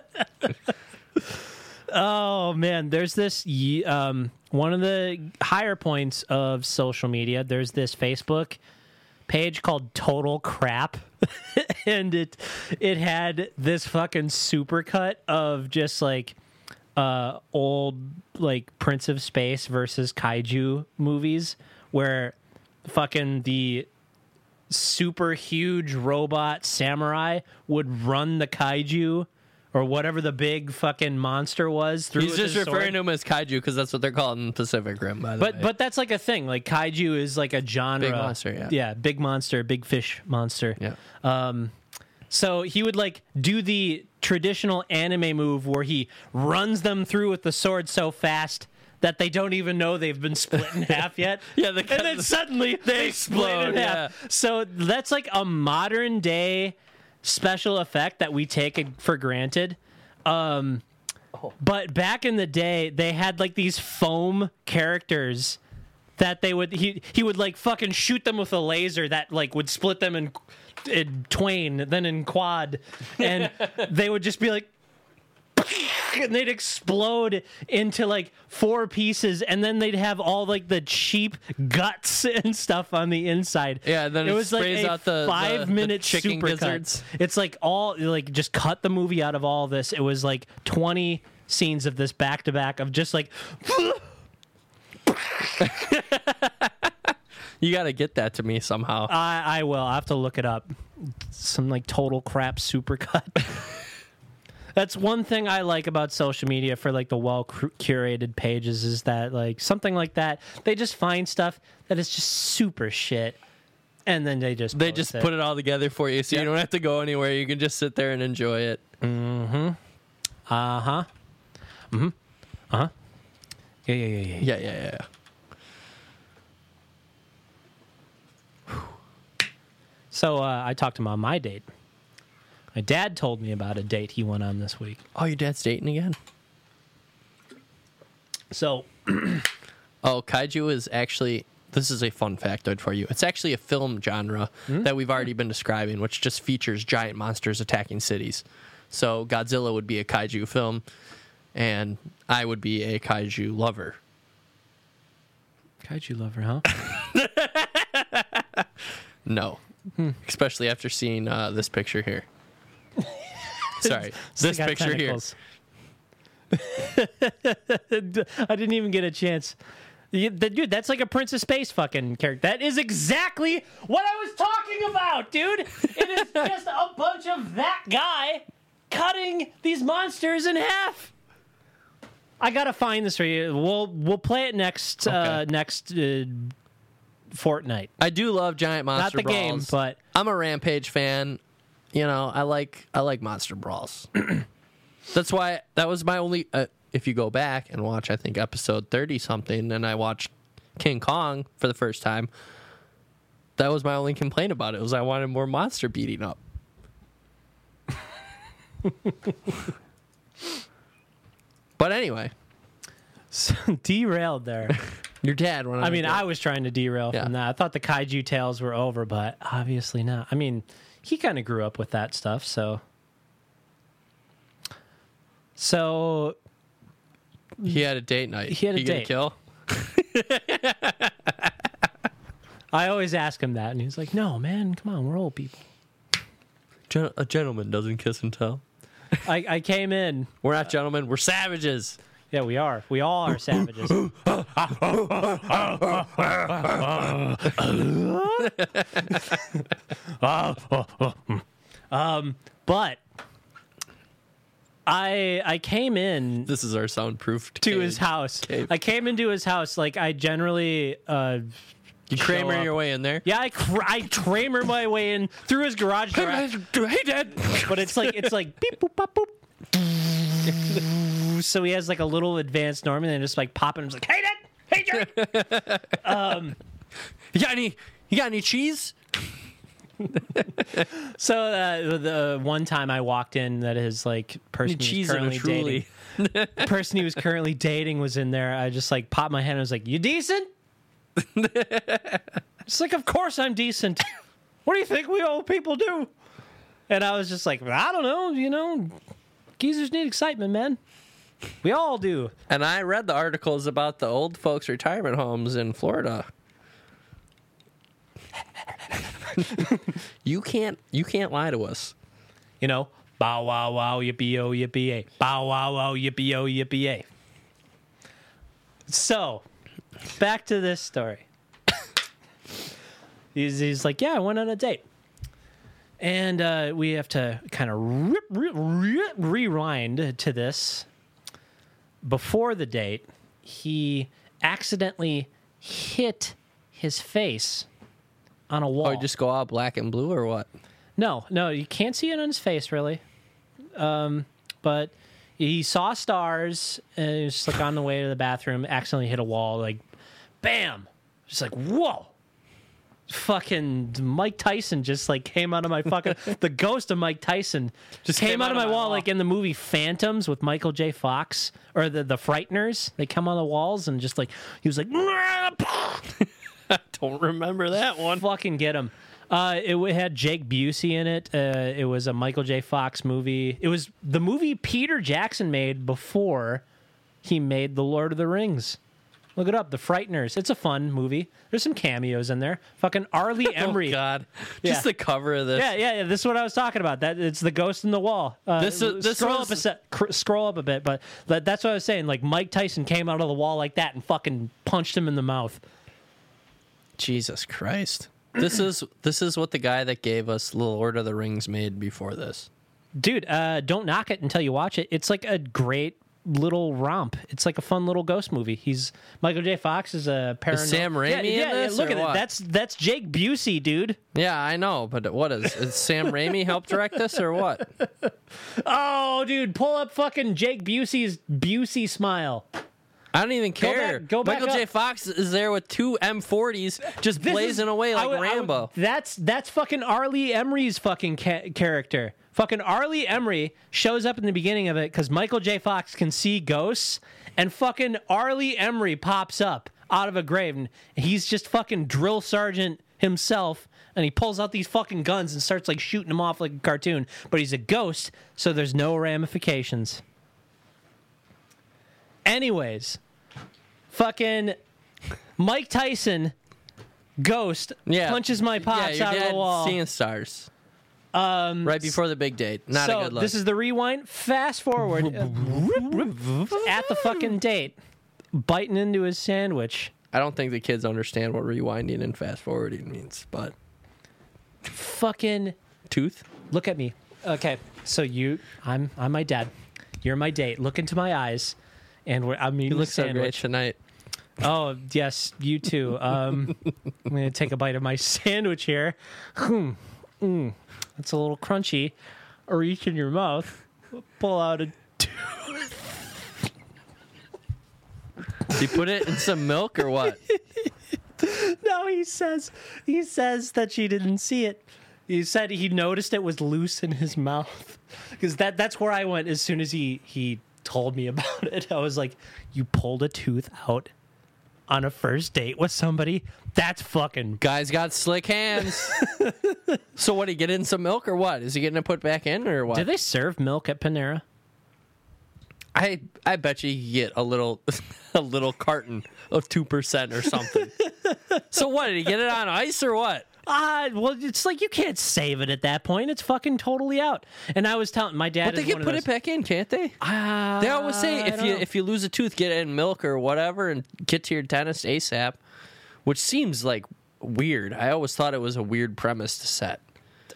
Oh man, there's this um, one of the higher points of social media. There's this Facebook page called Total Crap, and it it had this fucking supercut of just like uh, old like Prince of Space versus kaiju movies, where fucking the super huge robot samurai would run the kaiju or whatever the big fucking monster was through He's just referring sword. to him as kaiju because that's what they're called in Pacific Rim. By the But way, but that's like a thing. Like kaiju is like a genre. Big monster, yeah. Yeah, big monster, big fish monster. yeah. Um, So he would like do the traditional anime move where he runs them through with the sword so fast that they don't even know they've been split in half yet. Yeah, they and then suddenly they, split in explode, Yeah. So that's like a modern day special effect that we take for granted. Um, But back in the day, they had like these foam characters that they would he he would like fucking shoot them with a laser that like would split them in, in twain, then in quad, and they would just be like. And they'd explode into like four pieces, and then they'd have all like the cheap guts and stuff on the inside. Yeah, and then it sprays a out the- the- five the minute chicken supercut. gizzards. It's like all like just cut the movie out of all this. It was like twenty scenes of this back to back of just like You got to get that to me somehow. I I will. I have to look it up. Some like total crap supercut. That's one thing I like about social media for like the well curated pages is that like something like that they just find stuff that is just super shit, and then they just They just it. put it all together for you, so Yep. you don't have to go anywhere. You can just sit there and enjoy it. Mhm Uh huh. Mm-hmm. Uh huh. Yeah, yeah, yeah, yeah. Yeah, yeah, yeah. yeah. So uh, I talked to him on my date. My dad told me about a date he went on this week. Oh, your dad's dating again? So Oh, kaiju is actually. This is a fun factoid for you. It's actually a film genre that we've already been describing, which just features giant monsters attacking cities. So Godzilla would be a kaiju film, and I would be a kaiju lover. kaiju lover, huh? No, especially after seeing uh, this picture here. Sorry, this picture tentacles. I didn't even get a chance. You- the- Dude, that's like a Prince of Space fucking character. That is exactly what I was talking about, dude. It is just a bunch of that guy cutting these monsters in half. I gotta find this for you. We'll we'll play it next uh, next uh, fortnight. I do love giant monster. Not the game, but I'm a Rampage fan. You know, I like I like monster brawls. That's why that was my only. Uh, if you go back and watch, I think episode thirty something, and I watched King Kong for the first time. That was my only complaint about it. Was I wanted more monster beating up. but anyway, derailed there. your dad. I mean. I was trying to derail Yeah. from that. I thought the kaiju tales were over, but obviously not. I mean, he kind of grew up with that stuff, so. So he had a date night. He had a gonna date. kill. I always ask him that, and he's like, "No, man, come on, we're old people." Gen- a gentleman doesn't kiss and tell. I, I came in. We're not gentlemen. We're savages. Yeah, we are. We all are savages. um, but I I came in This is our soundproof to cage. his house. Cave. I came into his house like I generally uh You show Kramer up. your way in there. yeah, I cr- I Kramer my way in through his garage door. Hey, Dad. but it's like it's like beep boop pop boop. so he has like a little advanced norm and then just like popping. He's like, "Hey, Dad! Hey, Jerry!" You got any? You got any cheese? so uh, the one time I walked in, that his like person he was cheese in a currently dating, the person he was currently dating was in there. I just like popped my head and was like, "You decent?" It's like, of course I'm decent. What do you think we old people do? And I was just like, I don't know, you know, geezers need excitement, man. We all do. And I read the articles about the old folks' retirement homes in Florida. you can't. You can't lie to us. You know, bow wow wow yippee oh yippee a. Bow wow wow yippee oh yippee a. So, back to this story. he's, he's like, yeah, I went on a date. And uh, we have to kind of rip, rip, rip, rewind to this. Before the date, he accidentally hit his face on a wall. Or just go out black and blue or what? No, no, you can't see it on his face really. Um, but he saw stars and he was just like on the way to the bathroom, accidentally hit a wall, like bam. Just like, whoa. Fucking Mike Tyson just like came out of my fucking the ghost of Mike Tyson just came, out, of my, wall, like in the movie Phantoms with Michael J. Fox or the the Frighteners. They come on the walls and just like he was like I Don't remember that one. fucking get him. Uh, it had Jake Busey in it. Uh, it was a Michael J. Fox movie. It was the movie Peter Jackson made before he made The Lord of the Rings. Look it up, The Frighteners. It's a fun movie. There's some cameos in there. Fucking R. Lee Ermey. Oh God! Yeah. Just the cover of this. Yeah, yeah, yeah. This is what I was talking about. That it's the ghost in the wall. Uh, This is- this scroll was- up a set, cr- scroll up a bit, but that, that's what I was saying. Like Mike Tyson came out of the wall like that and fucking punched him in the mouth. Jesus Christ! This is this is what the guy that gave us The Lord of the Rings made before this. dude, uh, don't knock it until you watch it. It's like a great little romp. It's like a fun little ghost movie. He's Michael J. Fox is a paranormal. Sam Raimi yeah, yeah, yeah, look at it. That's that's Jake Busey, dude. Yeah, I know, but what is is Sam Raimi help direct this or what? Oh, dude, pull up fucking Jake Busey's Busey smile. I don't even care. back- go back Michael J. up. Fox is there with two M40s just This blazing is- away like would- I would- Rambo. that's that's fucking R. Lee Ermey's fucking ca- character. Fucking R. Lee Ermey shows up in the beginning of it because Michael J. Fox can see ghosts, and fucking R. Lee Ermey pops up out of a grave, and he's just fucking drill sergeant himself, and he pulls out these fucking guns and starts like shooting them off like a cartoon. But he's a ghost, so there's no ramifications. Anyways, fucking Mike Tyson, ghost, yeah, punches my pops yeah, out of the wall. Seeing stars. Um, right before the big date. Not so a good look. this is the rewind. Fast forward at the fucking date, biting into his sandwich. I don't think the kids understand what rewinding and fast forwarding means, but Fucking tooth. look at me. Okay, so you, I'm, I'm my dad. You're my date. Look into my eyes, and we're, I'm eating You look so great sandwich. tonight. Oh yes, you too. Um, I'm gonna take a bite of my sandwich here. Mm, it's a little crunchy. or Reach in your mouth, pull out a. Tooth. Did you put it in some milk or what? No, he says he says that she didn't see it. He said he noticed it was loose in his mouth because that that's where I went as soon as he he told me about it. I was like, "You pulled a tooth out on a first date with somebody? That's fucking Guy's got slick hands. so what? He get in some milk or what? Is he getting it put back in or what? Do they serve milk at Panera? I I bet you you get a little a little carton of two percent or something. so what? Did he get it on ice or what? Ah, well, it's like you can't save it at that point. It's fucking totally out. And I was telling my dad, But they can put those- it back in, can't they? Ah, They always say if you know. if you lose a tooth, get it in milk or whatever, and get to your dentist ASAP. Which seems like weird. I always thought it was a weird premise to set.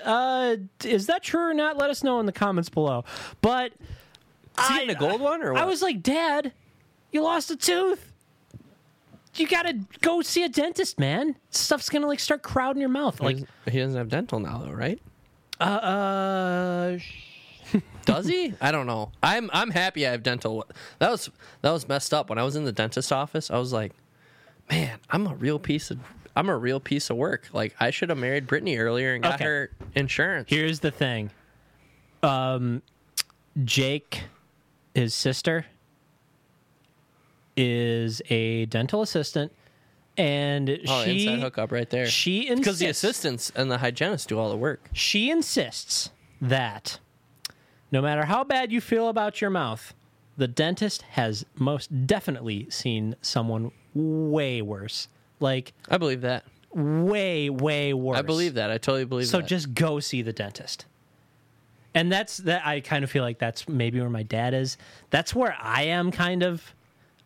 uh, is that true or not? Let us know in the comments below. But Is he I- getting a gold one or what? I was like, Dad, you lost a tooth. You gotta go see a dentist, man. Stuff's gonna like start crowding your mouth. Like, he doesn't have dental now, though, right? uh, uh Does he? I don't know. I'm I'm happy I have dental. That was that was messed up. When I was in the dentist office, I was like, man, I'm a real piece of I'm a real piece of work. Like I should have married Brittany earlier and got Okay. her insurance. here's the thing. Um, Jake, his sister, is a dental assistant, and oh, she inside hookup right there. she Because the insists assistants and the hygienists do all the work. she insists that no matter how bad you feel about your mouth, the dentist has most definitely seen someone way worse. Like I believe that. way, way worse. I believe that. I totally believe So that. So just go see the dentist. And that's that I kind of feel like that's maybe where my dad is. That's where I am kind of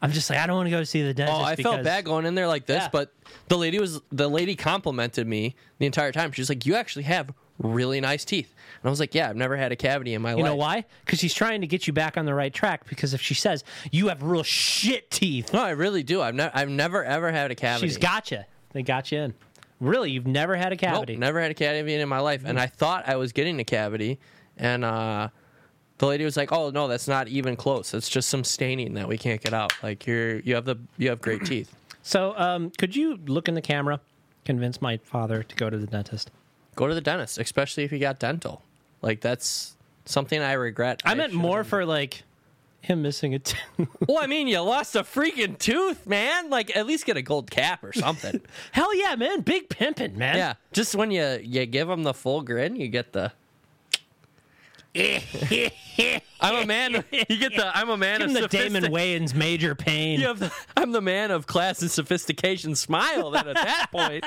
I'm just like I don't want to go see the dentist. Oh, I felt bad going in there like this, Yeah. but the lady was the lady complimented me the entire time. She's like, "You actually have really nice teeth," and I was like, "Yeah, I've never had a cavity in my You life." You know why? Because she's trying to get you back on the right track. Because if she says you have real shit teeth, No, I really do. I've never, I've never ever had a cavity. she's got you. They got you in. Really, you've never had a cavity? Nope, never had a cavity in my life, and I thought I was getting a cavity, and uh, the lady was like, "Oh no, that's not even close. It's just some staining that we can't get out. Like you're, you have the, you have great teeth." So, um, could you look in the camera, convince my father to go to the dentist? Go to the dentist, especially if you got dental. Like that's something I regret. I meant more for like him missing a tooth. Well, I mean, you lost a freaking tooth, man. Like, at least get a gold cap or something. Hell yeah, man! Big pimping, man. yeah, just when you you give him the full grin, you get the. I'm a man. You get the. I'm a man Give of the Damon Wayans Major Payne. You have the, I'm the man of class and sophistication. Smile. Then at that point,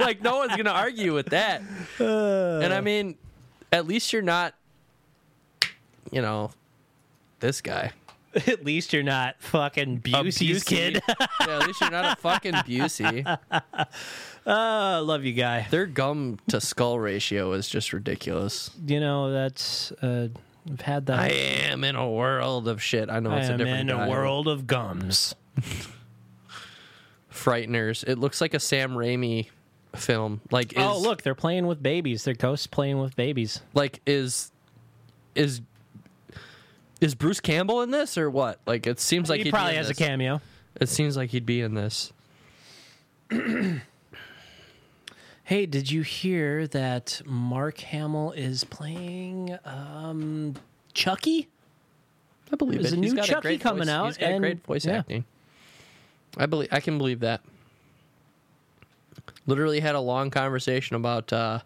like no one's gonna argue with that. and I mean, at least you're not. You know, this guy. At least you're not fucking Busey's Busey. kid. yeah, at least you're not a fucking Busey. oh, love you, guy. Their gum to skull ratio is just ridiculous. You know that's uh, We've had that. I am in a world of shit. I know I it's a am different in guy. a world of gums. Frighteners. It looks like a Sam Raimi film. Like, is, oh, look, they're playing with babies. They're ghosts playing with babies. like is is is Bruce Campbell in this or what? Like, it seems like he he'd probably be in has a cameo. It seems like he'd be in this. Hey, did you hear that Mark Hamill is playing um, Chucky? I believe There's it. a He's new got Chucky great coming voice- out, He's got and- great voice yeah. acting. I believe. I can believe that. Literally had a long conversation about uh,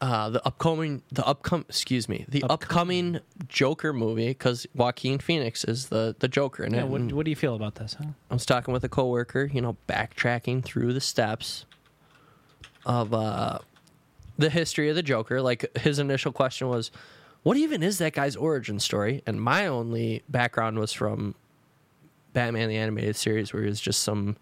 uh, the upcoming, the upcoming, excuse me, the upcoming Joker movie because Joaquin Phoenix is the the Joker in Yeah, it. what, what do you feel about this? Huh? I was talking with a coworker, you know, backtracking through the steps of uh, the history of the Joker. Like his initial question was, "What even is that guy's origin story?" And my only background was from Batman the animated series, where he was just some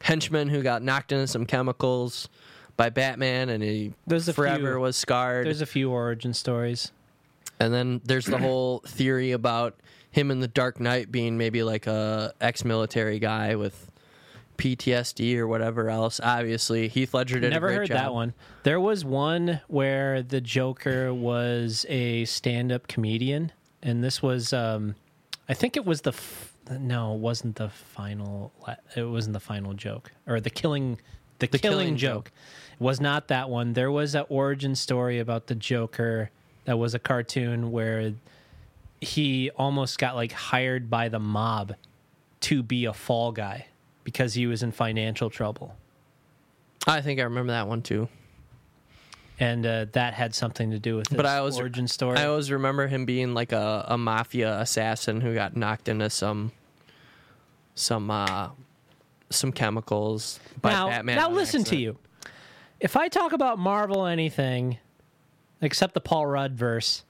henchman who got knocked into some chemicals by Batman, and he There's a forever few- was scarred. There's a few origin stories. And then there's the whole theory about him in the Dark Knight being maybe like a ex-military guy with PTSD or whatever else. Obviously, Heath Ledger did Never heard job. that one. There was one where the Joker was a stand-up comedian, and this was, um, I think it was the, f- no, it wasn't the final. It wasn't the final joke or the killing, the, killing, Killing joke. Joke. Was not that one. There was an origin story about the Joker that was a cartoon where he almost got like hired by the mob to be a fall guy because he was in financial trouble. I think I remember that one too. and uh, that had something to do with his But I always origin story. I always remember him being like a, a mafia assassin who got knocked into some some uh some chemicals by now, Batman. now listen to you. If I talk about Marvel anything, except the Paul Rudd verse,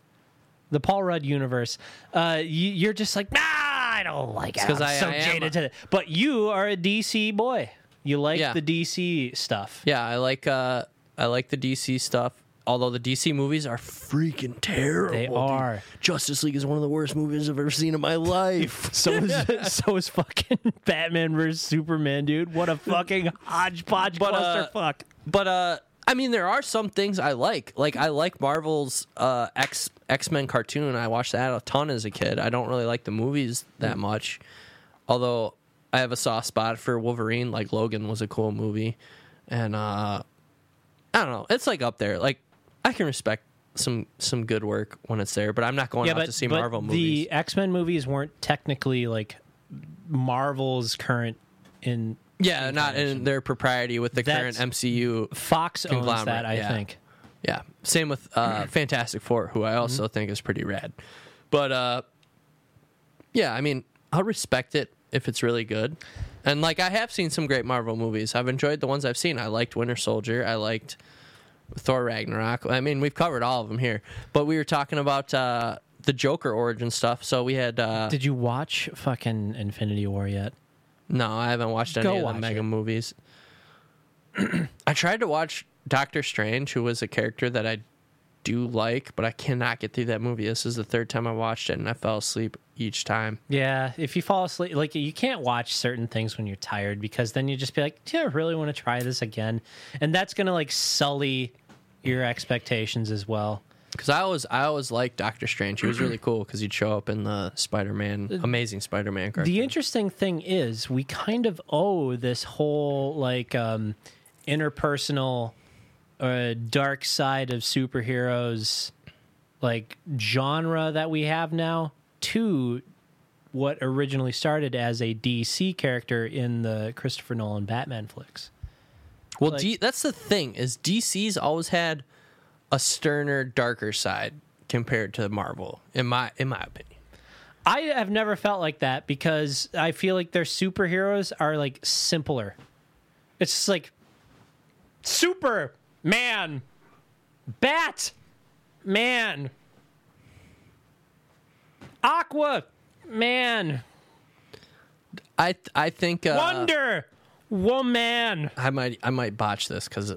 the Paul Rudd universe, uh, you, you're just like, nah, I don't like it. 'cause I'm I- so I am jaded a- to it. But you are a DC boy. You like Yeah. the DC stuff. Yeah, I like uh I like the DC stuff. Although the DC movies are freaking terrible. They dude. are. Justice League is one of the worst movies I've ever seen in my life. So is so is fucking Batman versus Superman, dude. What a fucking hodgepodge But, uh, clusterfuck. but uh I mean there are some things I like. Like I like Marvel's uh X X-Men cartoon. I watched that a ton as a kid. I don't really like the movies that much. Although I have a soft spot for Wolverine, like Logan was a cool movie. And uh I don't know. It's like up there. Like I can respect some some good work when it's there, but I'm not going yeah, out but, to see but Marvel movies. the X Men movies weren't technically like Marvel's current in Yeah, not in their propriety with the That's- current MCU. Fox owns that, I yeah. think. Yeah, same with uh, Fantastic Four, who I also think is pretty rad. But uh, yeah, I mean, I'll respect it if it's really good. And like, I have seen some great Marvel movies. I've enjoyed the ones I've seen. I liked Winter Soldier. I liked Thor Ragnarok. I mean, we've covered all of them here. But we were talking about uh, the Joker origin stuff. So we had uh, Did you watch fucking Infinity War yet? No, I haven't watched any Go of watch the mega it. movies. I tried to watch Doctor Strange, who was a character that I do like, but I cannot get through that movie. This is the third time I watched it, and I fell asleep each time. Yeah, if you fall asleep, like you can't watch certain things when you're tired because then you just be like, "Do I really want to try this again?" And that's gonna like sully your expectations as well. Because I always, I always liked Doctor Strange. He was really cool because he'd show up in the Spider-Man, Amazing Spider-Man. The interesting thing is, we kind of owe this whole like um, interpersonal, uh, dark side of superheroes, like genre that we have now, to what originally started as a DC character in the Christopher Nolan Batman flicks. Well, like- D, that's the thing is DC's always had a sterner, darker side compared to Marvel, in my in my opinion. I have never felt like that because I feel like their superheroes are like simpler. It's just like super man, bat man, aqua man, I I think uh, wonder woman. I might I might botch this because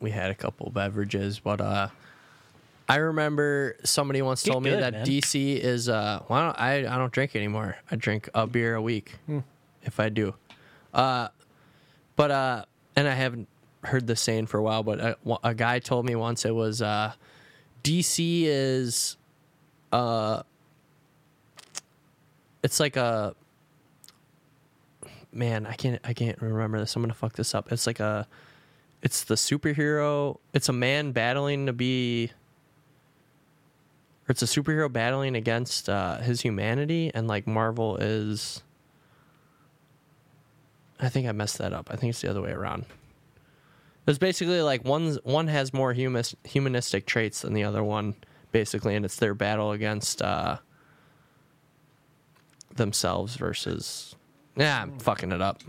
we had a couple beverages, but uh, I remember somebody once Get told me good, that man. DC is uh well, I don't, I, I don't drink anymore. I drink a beer a week Hmm. if I do. Uh but uh and I haven't heard this saying for a while, but a, a guy told me once it was uh DC is uh it's like a man, I can't I can't remember this. I'm gonna fuck this up. It's like a it's the superhero it's a man battling to be or it's a superhero battling against uh, his humanity and like marvel is i think i messed that up i think it's the other way around it's basically like one's one has more humus, humanistic traits than the other one basically and it's their battle against uh, themselves versus yeah i'm fucking it up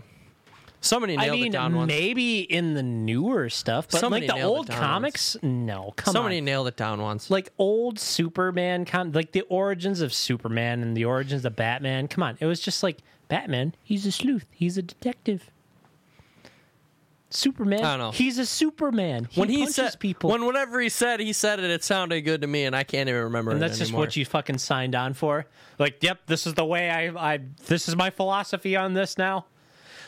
somebody I nailed mean, it down once maybe in the newer stuff, but Somebody like the nailed it old down comics, no. Come somebody on. nailed it down once like old Superman, con- like the origins of Superman and the origins of Batman. Come on, it was just like Batman. He's a sleuth. He's a detective. Superman. I don't know. He's a Superman. He when he said people. when whatever he said, he said it. It sounded good to me, and I can't even remember. and that's just anymore. what you fucking signed on for. Like, yep, this is the way I. I this is my philosophy on this now.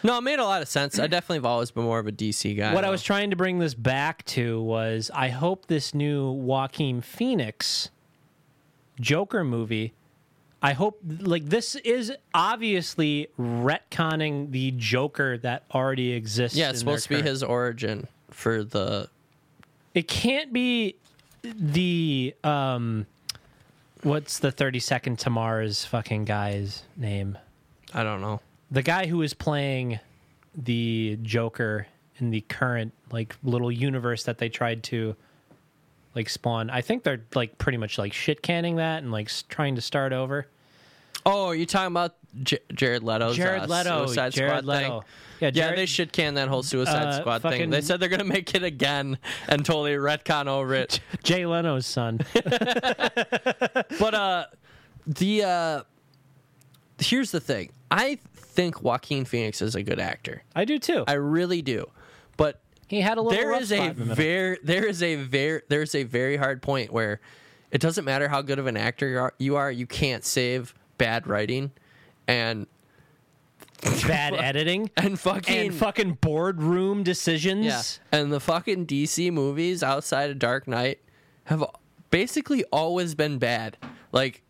No, it made a lot of sense. I definitely have always been more of a DC guy. what I was trying to bring this back to was I hope this new Joaquin Phoenix Joker movie. I hope like this is obviously retconning the Joker that already exists. yeah, it's supposed to be his origin for the. It can't be the um, what's the thirty second to Mars fucking guy's name? I don't know. the guy who is playing the Joker in the current like little universe that they tried to like spawn. I think they're like pretty much like shit canning that and like s- trying to start over. Oh, are you talking about J- Jared Leto's Jared uh, Leto, Suicide Jared Squad Leto. thing? Yeah, Yeah, they should can that whole Suicide Uh, Squad thing. They said they're gonna make it again and totally retcon over it. Jay Leno's son. but uh, the uh, here's the thing. I think Joaquin Phoenix is a good actor. I do too. I really do. But he had a little. there rough is spot a in the very there is a very there's a very hard point where it doesn't matter how good of an actor you are you, are, you can't save bad writing and bad editing and fucking and fucking boardroom decisions. yeah and the fucking DC movies outside of Dark Knight have basically always been bad like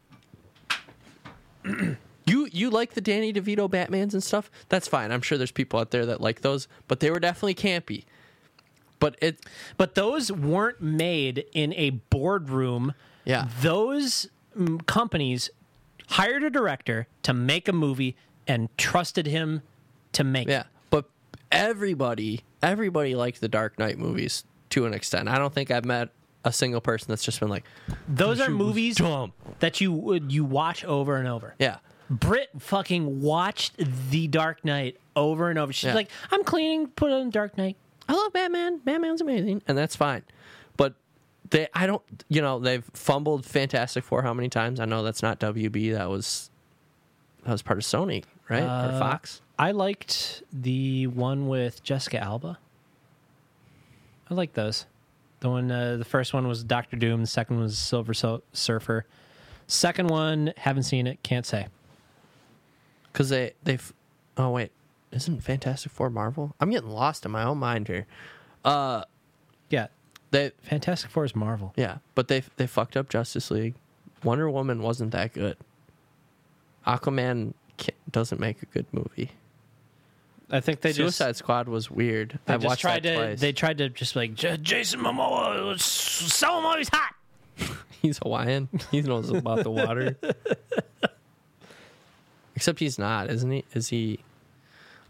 You you like the Danny DeVito Batmans and stuff? That's fine. I'm sure there's people out there that like those, but they were definitely campy. But it But those weren't made in a boardroom. Yeah. Those mm, companies hired a director to make a movie and trusted him to make it. Yeah, but everybody, everybody liked the Dark Knight movies to an extent. I don't think I've met a single person that's just been like, Those are movies dumb. that you would you watch over and over. yeah, Brit fucking watched The Dark Knight over and over. She's Yeah. like, I'm cleaning, put on Dark Knight. I love Batman. Batman's amazing, and that's fine. But they, I don't, you know, they've fumbled Fantastic Four how many times? I know that's not WB. That was that was part of Sony, right, or Uh, Fox. I liked the one with Jessica Alba. I like those. The one, uh, the first one was Doctor Doom. The second was Silver Surfer. Second one, haven't seen it, can't say. Because they they've. Oh wait, isn't Fantastic Four Marvel? I'm getting lost in my own mind here. Uh, Yeah, they Fantastic Four is Marvel. Yeah, but they they fucked up Justice League. Wonder Woman wasn't that good. Aquaman ca- doesn't make a good movie. I think they just Suicide Squad was weird. they I just watched tried that to twice. they tried to just like "J- Jason Momoa, let's sell him while he's hot. He's Hawaiian. He knows about the water. Except he's not, isn't he? Is he?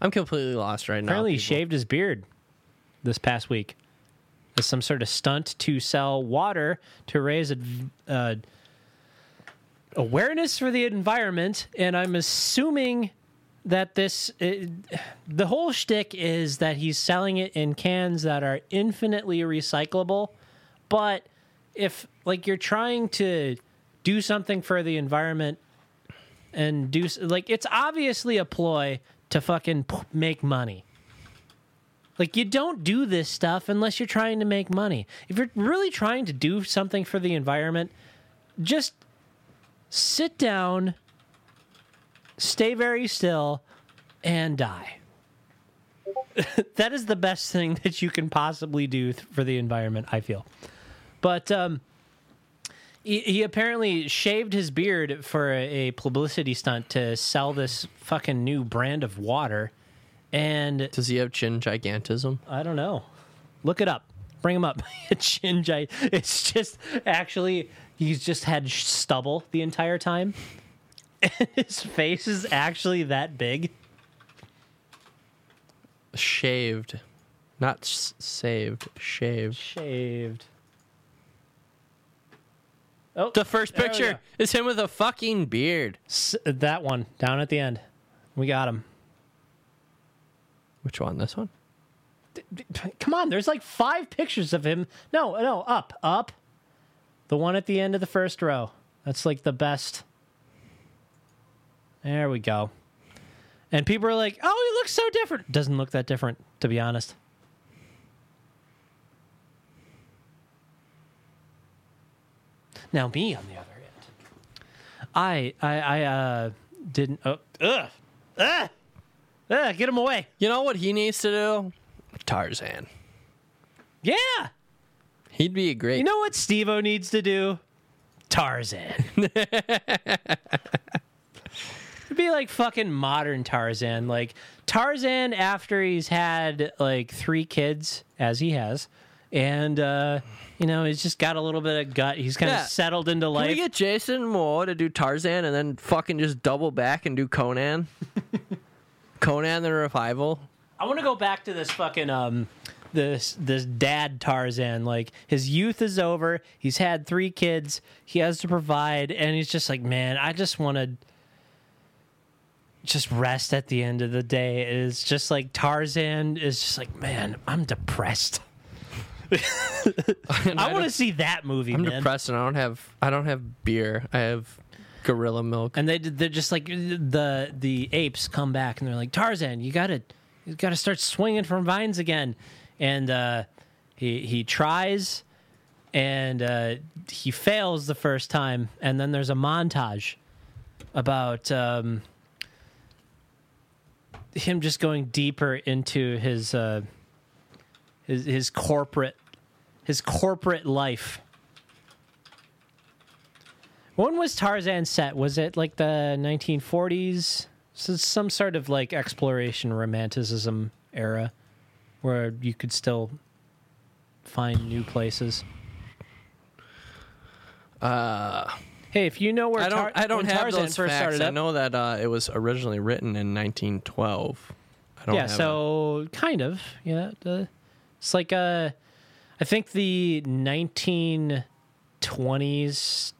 I'm completely lost right now. Apparently, he people. shaved his beard this past week as some sort of stunt to sell water to raise a, uh, awareness for the environment. And I'm assuming that this, uh, the whole shtick is that he's selling it in cans that are infinitely recyclable. But if, like, you're trying to do something for the environment and do, like, it's obviously a ploy to fucking make money. Like you don't do this stuff unless you're trying to make money. If you're really trying to do something for the environment, just sit down, stay very still, and die. that is the best thing that you can possibly do for the environment, I feel. But um, he, he apparently shaved his beard for a, a publicity stunt to sell this fucking new brand of water. And Does he have chin gigantism? I don't know. Look it up. Bring him up. Chin gi- It's just actually he's just had stubble the entire time. And his face is actually that big. Shaved, not s- saved. Shaved. Shaved. Oh, The first picture is him with a fucking beard. S- that one down at the end. We got him. Which one? This one? Come on, there's like five pictures of him. No, no, up, up. The one at the end of the first row. That's like the best. There we go. And people are like, "Oh, he looks so different." Doesn't look that different, to be honest. Now me, on the other end, I, I, I uh, didn't. Oh, ugh, ugh, ugh, get him away. You know what he needs to do? Tarzan. Yeah. He'd be a great. You know what Steve needs to do? Tarzan. It'd be like fucking modern Tarzan. Like Tarzan after he's had like three kids, as he has, and uh, you know, he's just got a little bit of gut. He's kind of Yeah. settled into life. Can life. we get Jason Moore to do Tarzan and then fucking just double back and do Conan? Conan the Revival? I want to go back to this fucking um this this dad Tarzan. Like his youth is over. He's had three kids. He has to provide, and he's just like, man, I just want to just rest at the end of the day. It's just like Tarzan is just like, man, I'm depressed. I want to see that movie, I'm man. depressed and I don't have I don't have beer. I have gorilla milk. And they they're just like the the apes come back and they're like Tarzan, you gotta you gotta start swinging from vines again. And uh, he he tries and uh, he fails the first time. And then there's a montage about um, him just going deeper into his uh, his his corporate his corporate life. When was Tarzan set? Was it like the 1940s? So some sort of like exploration romanticism era where you could still find new places. Uh, Hey, if you know where I don't Tar- I don't have Tarzan those first facts. started I know that uh, it was originally written in 1912. I don't yeah, so kind of, yeah. It's like uh, I think the 1920s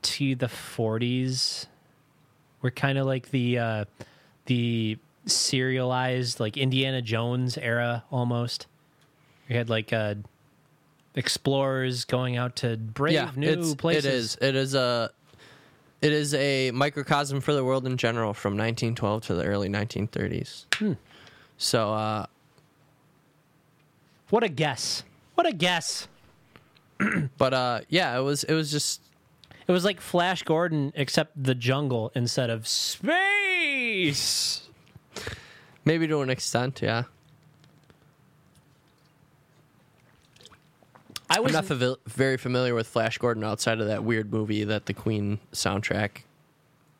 to the 40s were kind of like the uh, the serialized like Indiana Jones era almost. We had like uh, explorers going out to brave yeah, new places. It is. It is a. It is a microcosm for the world in general from 1912 to the early 1930s. Hmm. So, uh, What a guess! What a guess! but uh, yeah, it was. It was just. It was like Flash Gordon, except the jungle instead of space. Maybe to an extent, yeah. I I'm was not favi- very familiar with Flash Gordon outside of that weird movie that the Queen soundtrack.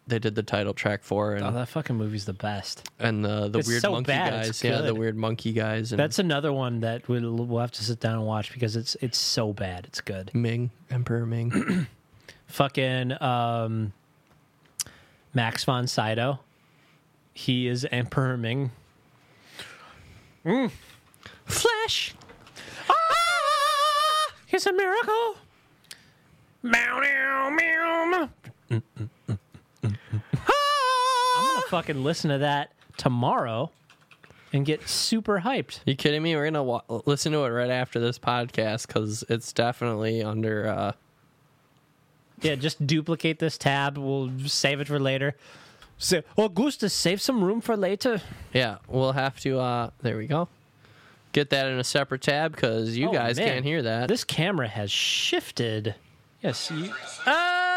They did the title track for, and Oh, that fucking movie's the best. and the the It's weird so monkey bad, guys, yeah, the weird monkey guys, and That's another one that we'll, we'll have to sit down and watch because it's it's so bad. It's good. Ming Emperor Ming. Fucking um, Max von Sydow. He is Emperor Ming. Flash. Ah! It's a miracle. Meow, meow, meow. Fucking listen to that tomorrow and get super hyped. You kidding me? We're gonna wa- listen to it right after this podcast because it's definitely under. uh Yeah, just duplicate this tab. We'll save it for later. Say, Augustus, save some room for later. Yeah, we'll have to. uh There we go. get that in a separate tab because you Oh, guys man. can't hear that. This camera has shifted. Yes, you. Ah!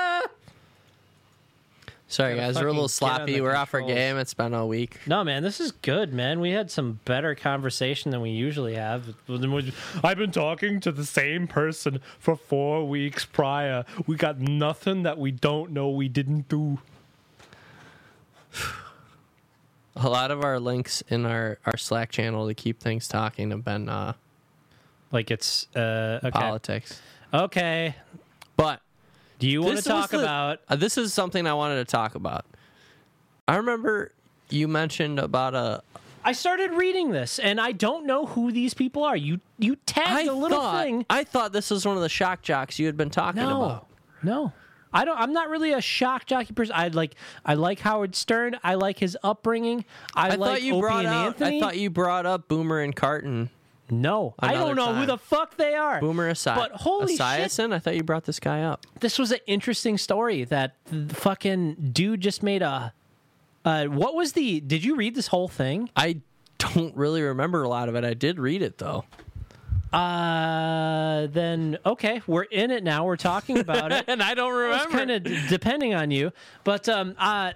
Sorry, guys, we're a little fucking get on sloppy. We're off our game. It's been a week. No, man, this is good, man. We had some better conversation than we usually have. I've been talking to the same person for four weeks prior. We got nothing that we don't know we didn't do. A lot of our links in our, our Slack channel to keep things talking have been uh, Like it's uh okay. politics. Okay. But Do you want to talk the- about uh, this is something I wanted to talk about. I remember you mentioned about a. I started reading this and I don't know who these people are. You you tagged I a little thought thing. I thought this was one of the shock jocks you had been talking No. about. No. I don't I'm not really a shock jockey person. I like I like Howard Stern. I like his upbringing. I, I, like thought you Opie brought out. Anthony. I thought you brought up Boomer and Carton. No, I don't know who the fuck they are. Boomer Esi- But holy shit, I thought you brought this guy up. this was an interesting story. That the fucking dude just made a. Uh, what was the? Did you read this whole thing? I don't really remember a lot of it. I did read it though. Uh, then okay, we're in it now. We're talking about it. and I don't It's remember. kind of d- depending on you, but um, uh,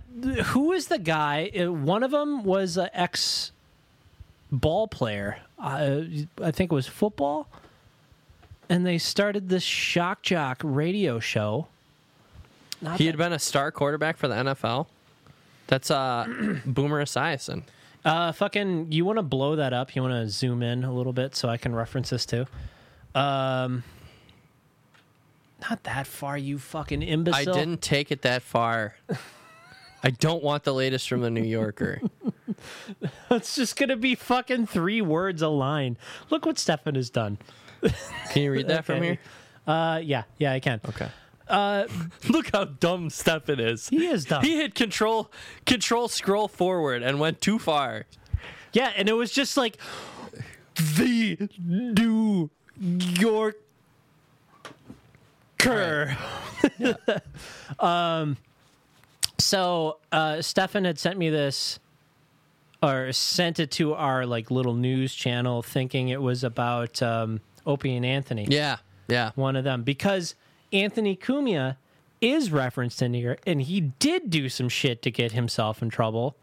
who is the guy? Uh, One of them was an ex ball player. Uh, I think it was football, and they started this shock jock radio show. Not he had been a star quarterback for the NFL. That's uh Boomer Esiason. Uh, fucking, you want to blow that up? You want to zoom in a little bit so I can reference this too? Um, not that far, you fucking imbecile. I didn't take it that far. I don't want the latest from the New Yorker. It's just gonna be fucking three words a line. Look what Stefan has done. Can you read that from here? Uh, yeah, yeah, I can. Okay. Uh, Look how dumb Stefan is. he is dumb. He hit control control scroll forward and went too far. yeah, and it was just like the New Yorker. um, so uh, Stefan had sent me this, or sent it to our like little news channel, thinking it was about um, Opie and Anthony. Yeah. Yeah. one of them because Anthony Cumia is referenced in here, and he did do some shit to get himself in trouble.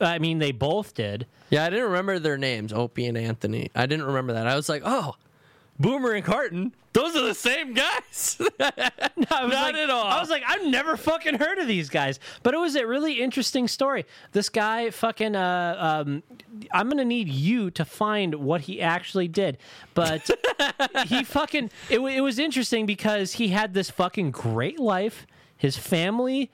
I mean, they both did. Yeah, I didn't remember their names, Opie and Anthony. I didn't remember that. I was like, oh, Boomer and Carton, those are the same guys. I was Not like, at all. I was like, I've never fucking heard of these guys, but it was a really interesting story. This guy, fucking, uh, um, I'm gonna need you to find what he actually did, but he fucking, it, it was interesting because he had this fucking great life. His family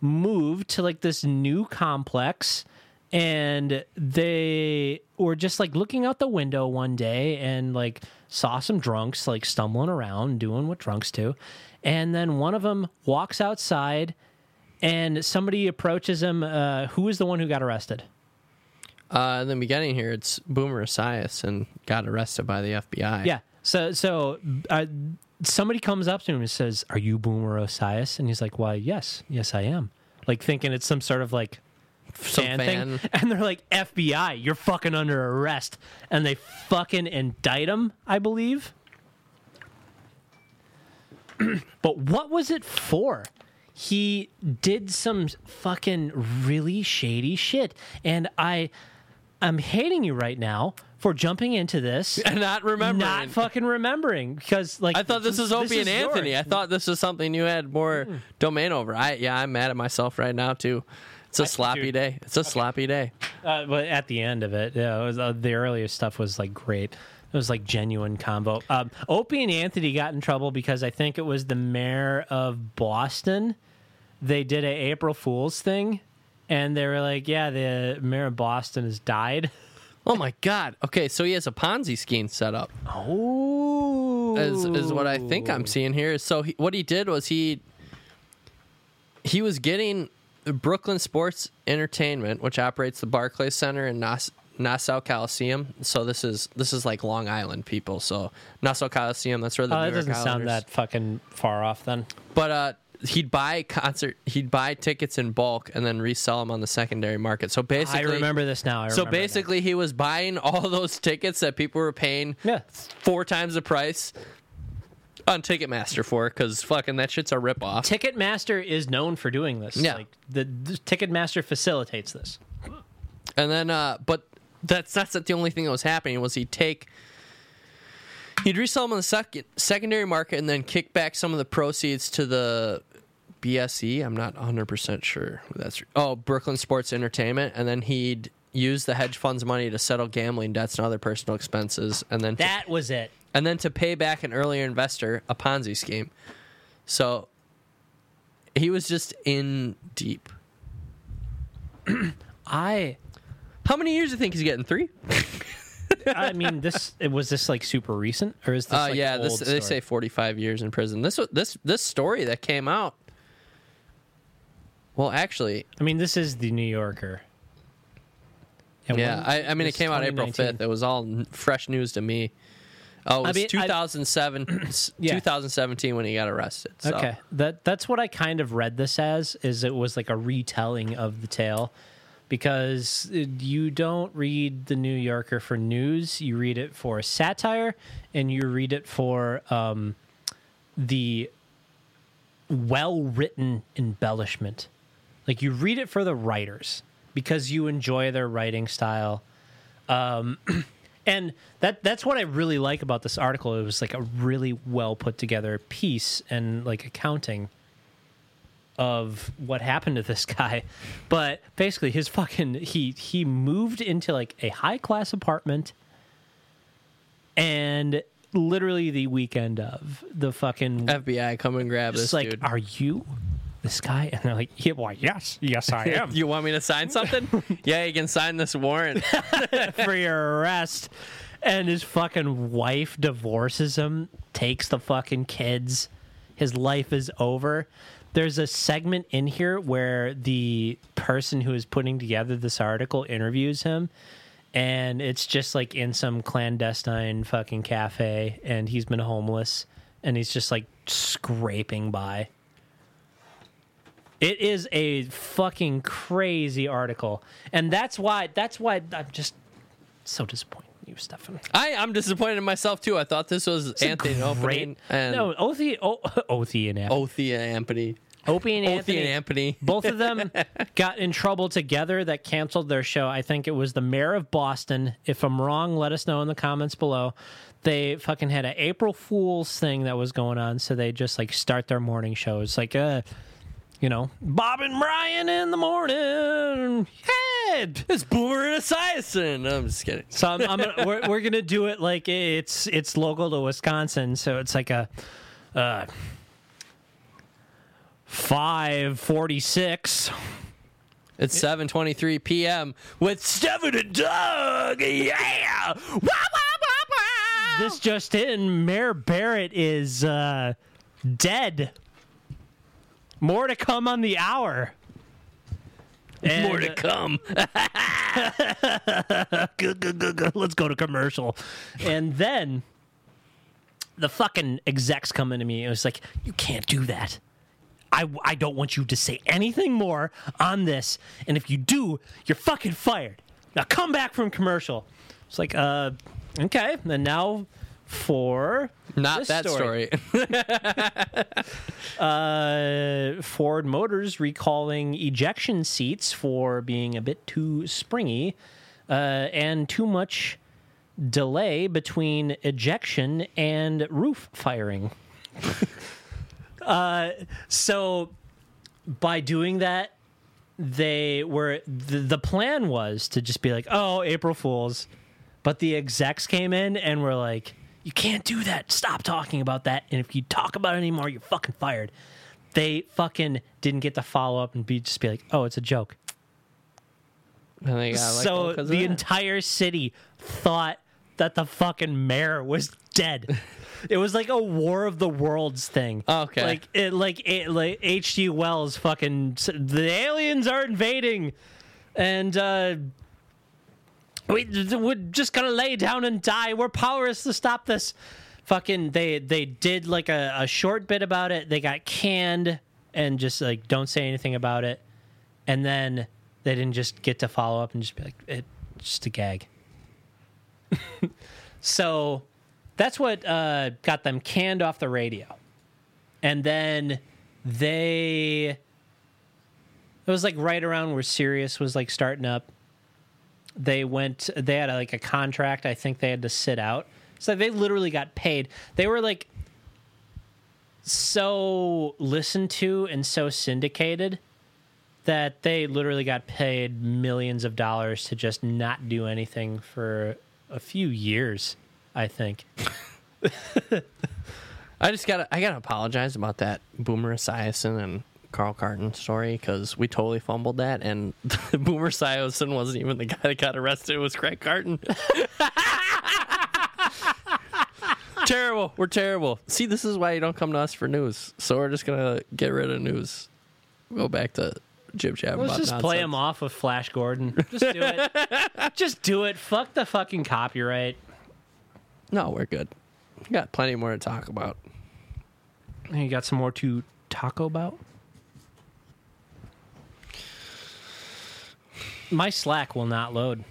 moved to like this new complex and they were just like looking out the window one day and like saw some drunks like stumbling around doing what drunks do. And then one of them walks outside and somebody approaches him uh, who is the one who got arrested? Uh, in the beginning here, it's Boomer Esiason and got arrested by the FBI. yeah. So so uh, somebody comes up to him and says are you Boomer Esiason he's like why yes. Yes i am. Like thinking it's some sort of like fan, fan. thing. And they're like, FBI, you're fucking under arrest. And they fucking indict him, I believe. but what was it for? He did some fucking really shady shit. And I I'm hating you right now for jumping into this. And not remembering. Not fucking remembering because like I thought this was Opie and Anthony. yours. I thought this was something you had more hmm. domain over. I yeah, I'm mad at myself right now too. It's a sloppy day. It's a sloppy day. Uh, but at the end of it, yeah, it was, uh, the earlier stuff was like great. It was like genuine combo. Um, Opie and Anthony got in trouble because I think it was the mayor of Boston. They did a April Fool's thing, and they were like, "Yeah, the mayor of Boston has died." Oh my god. Okay, so he has a Ponzi scheme set up. Oh, is is what I think I'm seeing here. So he, what he did was he he was getting Brooklyn Sports Entertainment, which operates the Barclays Center in Nass- Nassau Coliseum. So this is this is like Long Island people. So Nassau Coliseum, that's where the Oh, New that doesn't sound that fucking far off then. But uh, he'd buy concert he'd buy tickets in bulk and then resell them on the secondary market. So basically, I remember this now. I So remember now. basically he was buying all those tickets that people were paying Yeah. four times the price on Ticketmaster for cuz fucking that shit's a ripoff. Ticketmaster is known for doing this. Yeah. Like the, the Ticketmaster facilitates this. And then, uh, but that's that's not the only thing that was happening. Was he'd take, he'd resell them on the second, secondary market, and then kick back some of the proceeds to the BSE. I'm not 100 percent sure that's. Oh, Brooklyn Sports Entertainment, and then he'd use the hedge fund's money to settle gambling debts and other personal expenses, and then That was it. And then to pay back an earlier investor a Ponzi scheme. So he was just in deep. I How many years do you think he's getting? Three? I mean this was this like super recent or is this Uh, like yeah, this, they say 45 years in prison. This this this story that came out. Well, actually, I mean this is the New Yorker. And yeah, I, I mean, it came out April 5th. It was all fresh news to me. Oh, it I was mean, I- 2007, s- Yeah. 2017 when he got arrested. So. Okay, that that's what I kind of read this as is it was like a retelling of the tale, because uh, you don't read the New Yorker for news, you read it for satire, and you read it for um, the well written embellishment. Like you read it for the writers because you enjoy their writing style. Um, and that that's what I really like about this article. It was like a really well put together piece and like accounting of what happened to this guy. But basically his fucking he he moved into like a high class apartment and literally the weekend of the fucking FBI, come and grab this like dude. are you this guy? And they're like, yeah, why yes, yes I am. you want me to sign something? yeah, you can sign this warrant. for your arrest. And his fucking wife divorces him, takes the fucking kids. His life is over. There's a segment in here where the person who is putting together this article interviews him. And it's just like in some clandestine fucking cafe. And he's been homeless. And he's just like scraping by. It is a fucking crazy article, and that's why that's why I'm just so disappointed in you, Stefan. I, I'm disappointed in myself too. I thought this was Anthony opening and no, Othie, o- Othie and Anthony, Othie and Anthony. Opie and Anthony, and Anthony. both of them got in trouble together. That canceled their show. I think it was the mayor of Boston. If I'm wrong, let us know in the comments below. They fucking had an April Fool's thing that was going on, so they just like start their morning shows like uh you know, Bob and Brian in the morning. Hey, It's Boomer and Esiason. I'm just kidding. So I'm, I'm gonna, we're we're gonna do it like it's it's local to Wisconsin, so it's like a uh, five forty six. It's 7:23 p.m. with Stefan and Doug. Yeah. Wah, wah, wah. This just in: Mayor Barrett is uh, dead. More to come on the hour. And, More to come. Good, good, good, good. Let's go to commercial. And then the fucking execs come into me. It was like, you can't do that. I, I don't want you to say anything more on this. And if you do, you're fucking fired. Now come back from commercial. It's like, uh, okay. And now for Not this that story. uh, Ford Motors recalling ejection seats for being a bit too springy uh, and too much delay between ejection and roof firing. uh, so by doing that, they were the, the plan was to just be like, "Oh, April Fools," but the execs came in and were like, "You can't do that. Stop talking about that. And if you talk about it anymore, you're fucking fired." They fucking didn't get to follow up and be just be like, "Oh, it's a joke." And they got let go so the that. entire city thought that the fucking mayor was dead. it was like a War of the Worlds thing. Okay. like it, like it, like H.G. Wells fucking the aliens are invading, and uh, we we're just gonna lay down and die. We're powerless to stop this. Fucking they they did like a, a short bit about it. They got canned and just like don't say anything about it, and then they didn't just get to follow up and just be like it just a gag. so that's what uh, got them canned off the radio, and then they. It was like right around where Sirius was like starting up. They went. They had like a contract. I think they had to sit out. So they literally got paid. They were like so listened to and so syndicated that they literally got paid millions of dollars to just not do anything for a few years. I think. I just gotta I gotta apologize about that Boomer Esiason and Carl Carton story because we totally fumbled that, and Boomer Esiason wasn't even the guy that got arrested. It was Craig Carton. terrible. We're terrible. See, this is why you don't come to us for news. So we're just gonna get rid of news. Go back to Jib Jab. Let's about just play him off with Flash Gordon. Just do it. just do it. Fuck the fucking copyright. No, we're good. We got plenty more to talk about. You got some more to talk about? My Slack will not load,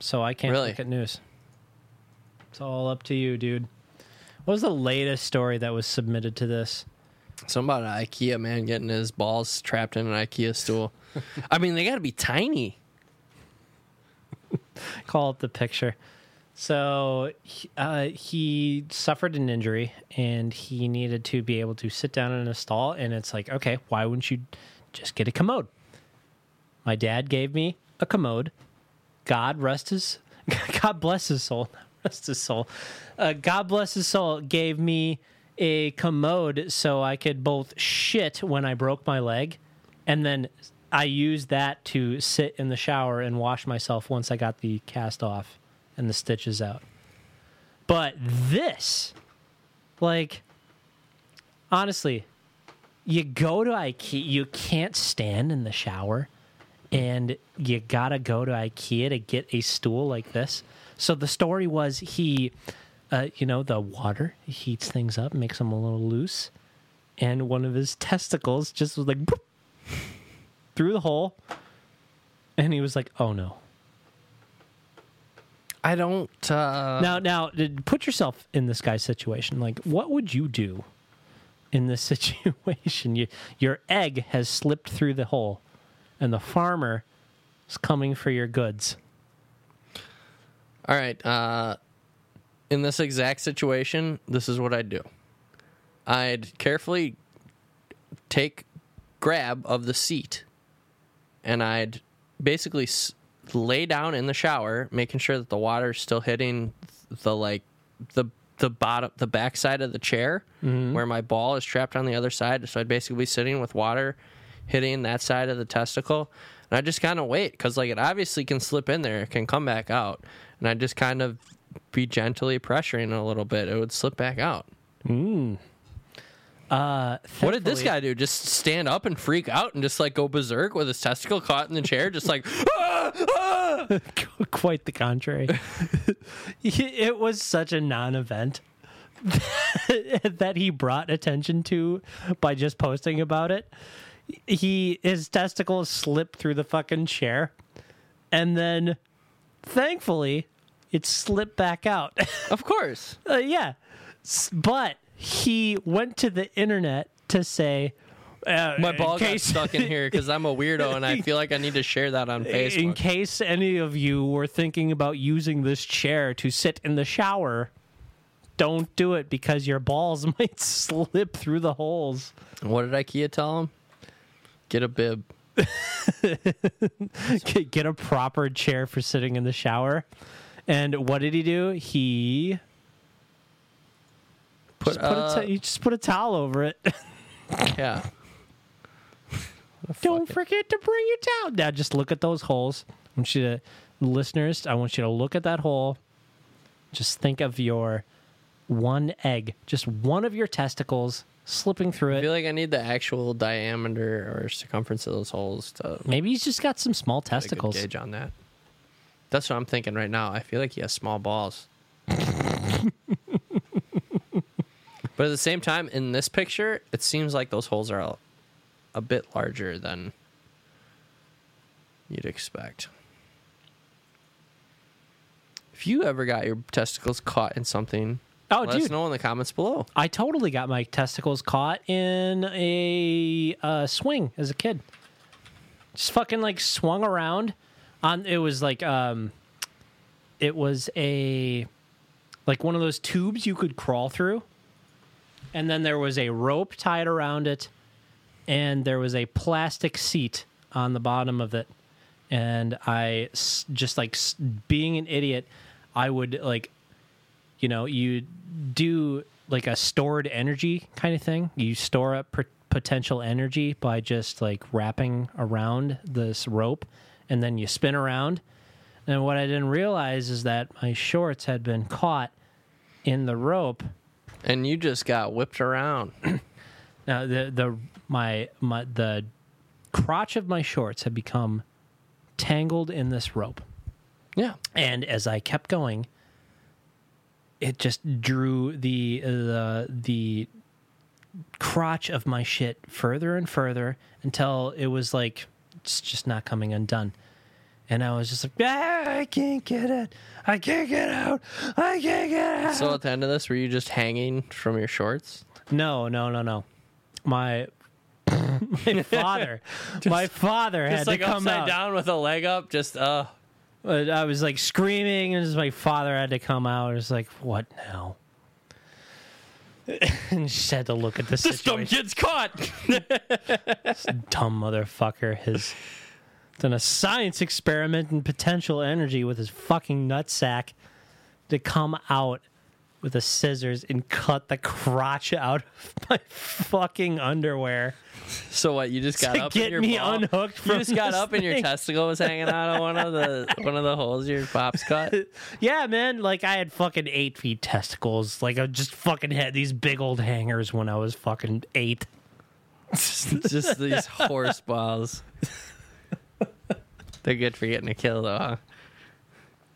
so I can't Really? look at news. It's all up to you, dude. What was the latest story that was submitted to this? Something about an IKEA man getting his balls trapped in an IKEA stool. I mean, they got to be tiny. Call up the picture. So he- uh, he suffered an injury and he needed to be able to sit down in a stall. And it's like, okay, why wouldn't you just get a commode? My dad gave me a commode. God rest his, God bless his soul, rest his soul. Uh, God bless his soul gave me a commode so I could both shit when I broke my leg, and then I used that to sit in the shower and wash myself once I got the cast off and the stitches out. But this, like, honestly, you go to IKEA, you can't stand in the shower, and you gotta go to IKEA to get a stool like this. So the story was he, uh, you know, the water heats things up, makes them a little loose, and one of his testicles just was like boop, through the hole, and he was like, "Oh no." I don't. Uh, Now, now, put yourself in this guy's situation. Like, what would you do in this situation? You, your egg has slipped through the hole, and the farmer is coming for your goods. All right. Uh, in this exact situation, this is what I'd do. I'd carefully take grab of the seat, and I'd basically s- lay down in the shower, making sure that the water's still hitting the like the the bottom the back side of the chair where my ball is trapped on the other side. So I'd basically be sitting with water hitting that side of the testicle. And I just kind of wait because, like, it obviously can slip in there, it can come back out. And I just kind of be gently pressuring it a little bit. It would slip back out. Uh, What did this guy do? Just stand up and freak out and just like go berserk with his testicle caught in the chair, just like, "Ah, ah!" Quite the contrary. it was such a non-event that he brought attention to by just posting about it. He his testicles slipped through the fucking chair, and then, thankfully, it slipped back out. of course. Uh, yeah, S- but he went to the internet to say. Uh, My ball got case- stuck in here because I'm a weirdo and I feel like I need to share that on Facebook. In case any of you were thinking about using this chair to sit in the shower, don't do it because your balls might slip through the holes. What did IKEA tell him? Get a bib. Get get a proper chair for sitting in the shower. And what did he do? He Put, just put, uh, a t- he just put a towel over it. yeah. Don't forget to bring your towel. Now, just look at those holes. I want you to, listeners, I want you to look at that hole. Just think of your one egg, just one of your testicles slipping through it. I feel like I need the actual diameter or circumference of those holes to Maybe he's just got some small get a good testicles. gauge on that. That's what I'm thinking right now. I feel like he has small balls. but at the same time, in this picture, it seems like those holes are all a bit larger than you'd expect. If you ever got your testicles caught in something, Oh, let us know in the comments below. I totally got my testicles caught in a uh, swing as a kid. Just fucking like swung around on. It was like um, it was a like one of those tubes you could crawl through, and then there was a rope tied around it, and there was a plastic seat on the bottom of it, and I just like being an idiot, I would like you know, you do like a stored energy kind of thing. You store up p- potential energy by just like wrapping around this rope and then you spin around. And what I didn't realize is that my shorts had been caught in the rope. And you just got whipped around. Now the the my my the crotch of my shorts had become tangled in this rope. yeah. and as I kept going, it just drew the the the crotch of my shit further and further until it was like it's just not coming undone. And I was just like, ah, I can't get it. I can't get out. I can't get out. So at the end of this, were you just hanging from your shorts? no, no, no, no. My my father, my father had Just to like come upside out. down with a leg up, just uh But I was like screaming, and just my father had to come out. It was like, what now? and she had to look at the this dumb situation. kid's caught. dumb motherfucker has done a science experiment in potential energy with his fucking nutsack to come out with the scissors and cut the crotch out of my fucking underwear. so what? You just got To up get your me ball- unhooked You from just got up and your testicle was hanging out of one of the one of the holes your pops cut. Yeah, man. Like I had fucking eight feet testicles. Like I just fucking had these big old hangers when I was fucking eight. just these horse balls. They're good for getting a kill though, huh?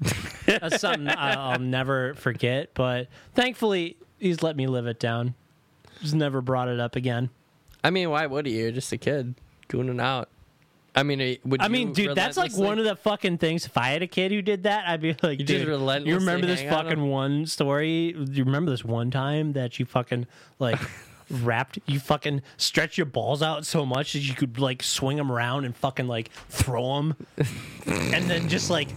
That's something I'll never forget. But thankfully, he's let me live it down. Just never brought it up again. I mean, why would he? You're just a kid gooning out. I mean, would I mean, dude, that's like one of the fucking things. If I had a kid who did that, I'd be like, You dude, you remember this hang on fucking one story? You remember this one time that you fucking like wrapped, you fucking stretched your balls out so much that you could like swing them around and fucking like throw them, and then just like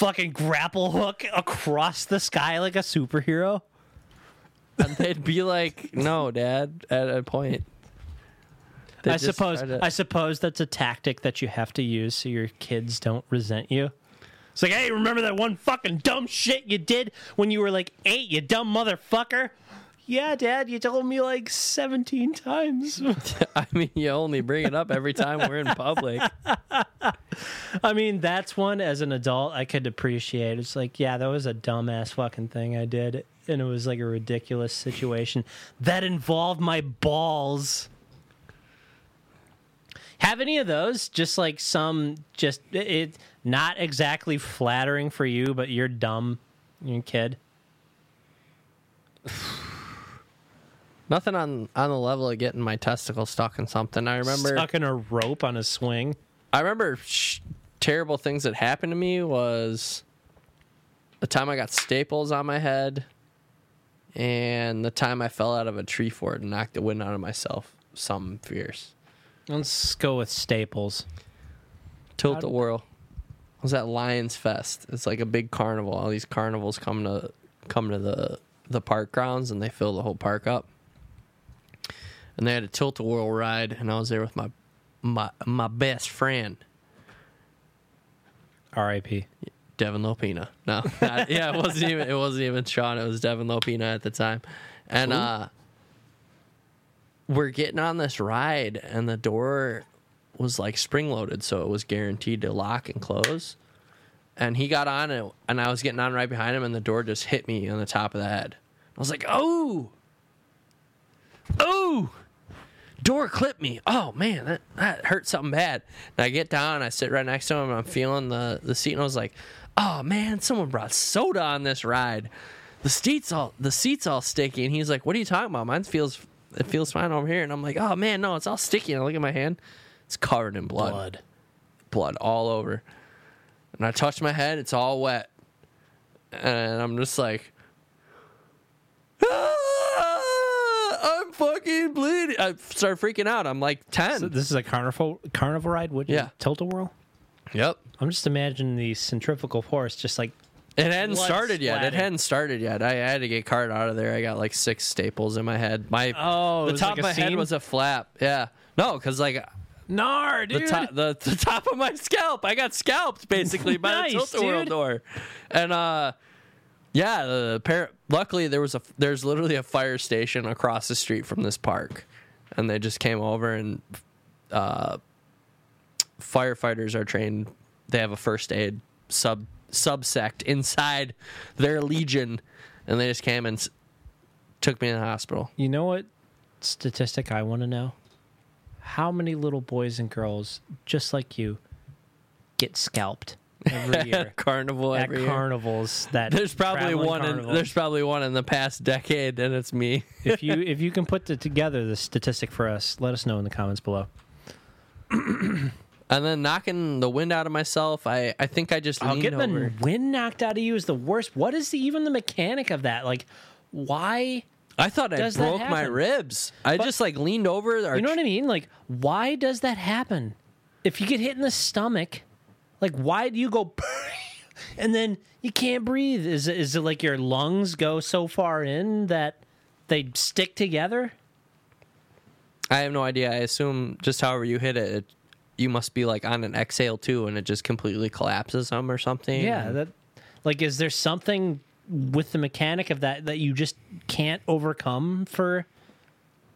fucking grapple hook across the sky like a superhero. And they'd be like, "No, Dad." At a point, They'd I suppose. to- I suppose that's a tactic that you have to use so your kids don't resent you. It's like, hey, remember that one fucking dumb shit you did when you were like eight, you dumb motherfucker? Yeah, Dad, you told me like seventeen times. I mean, you only bring it up every time we're in public. I mean, that's one as an adult I could appreciate. It's like, yeah, that was a dumbass fucking thing I did, and it was like a ridiculous situation that involved my balls. Have any of those just like some just it, it not exactly flattering for you, but you're dumb, you kid. Nothing on on the level of getting my testicle stuck in something. I remember. stuck in a rope on a swing. I remember sh- terrible things that happened to me was the time I got staples on my head, and the time I fell out of a tree fort and knocked the wind out of myself. Some fierce. Let's go with Staples. Tilt How- the Whirl. It was at Lions Fest. It's like a big carnival. All these carnivals come to come to the the park grounds and they fill the whole park up. And they had a tilt a whirl ride, and I was there with my my my best friend R.I.P. Devin Lopina. No, not- yeah, it wasn't even it wasn't even Sean. It was Devin Lopina at the time, and uh, we're getting on this ride, and the door was like spring loaded, so it was guaranteed to lock and close. And he got on it, and I was getting on right behind him, and the door just hit me on the top of the head. I was like, "Oh, oh!" Door clipped me. Oh man, that, that hurt something bad. And I get down, and I sit right next to him, and I'm feeling the the seat, and I was like, "Oh man, someone brought soda on this ride. The seats all the seats all sticky." And he's like, "What are you talking about? Mine feels it feels fine over here. And I'm like, oh man, no, it's all sticky. And I look at my hand, it's covered in blood, blood, Blood. all over. And I touch my head, it's all wet, and I'm just like, "Ah, I'm fucking bleeding. I start freaking out. I'm like ten. So this is a carnival carnival ride. Would you Yeah. tilt a whirl? yep. I'm just imagining the centrifugal force, just like It hadn't started yet. It hadn't started yet. I had to get cart out of there. I got like six staples in my head. My Oh, the top like of a my head was a flap. Yeah, no, because like Nar, the dude. top the, the top of my scalp, I got scalped basically by Nice, the tilt-a-whirl door, and uh, yeah, the par- luckily there was a there's literally a fire station across the street from this park, and they just came over and uh, firefighters are trained. They have a first aid sub subsect inside their legion, and they just came and s- took me to the hospital. You know what statistic I want to know? How many little boys and girls just like you get scalped every year Carnival at every year. carnivals? That There's probably traveling one. In, carnivals. there's probably one in the past decade, and it's me. if you if you can put the, together the statistic for us, let us know in the comments below. And then knocking the wind out of myself. I, I think I just leaned getting over. the wind knocked out of you is the worst. What is the, even the mechanic of that? Like, why? I thought I Does that broke my happen? ribs. I But- just like leaned over. Our You know what I mean? Like, why does that happen? If you get hit in the stomach, like, why do you go and then you can't breathe? Is it, is it like your lungs go so far in that they stick together? I have no idea. I assume just however you hit it, it, you must be like on an exhale too, and it just completely collapses them or something. Yeah. That, like, is there something with the mechanic of that that you just can't overcome for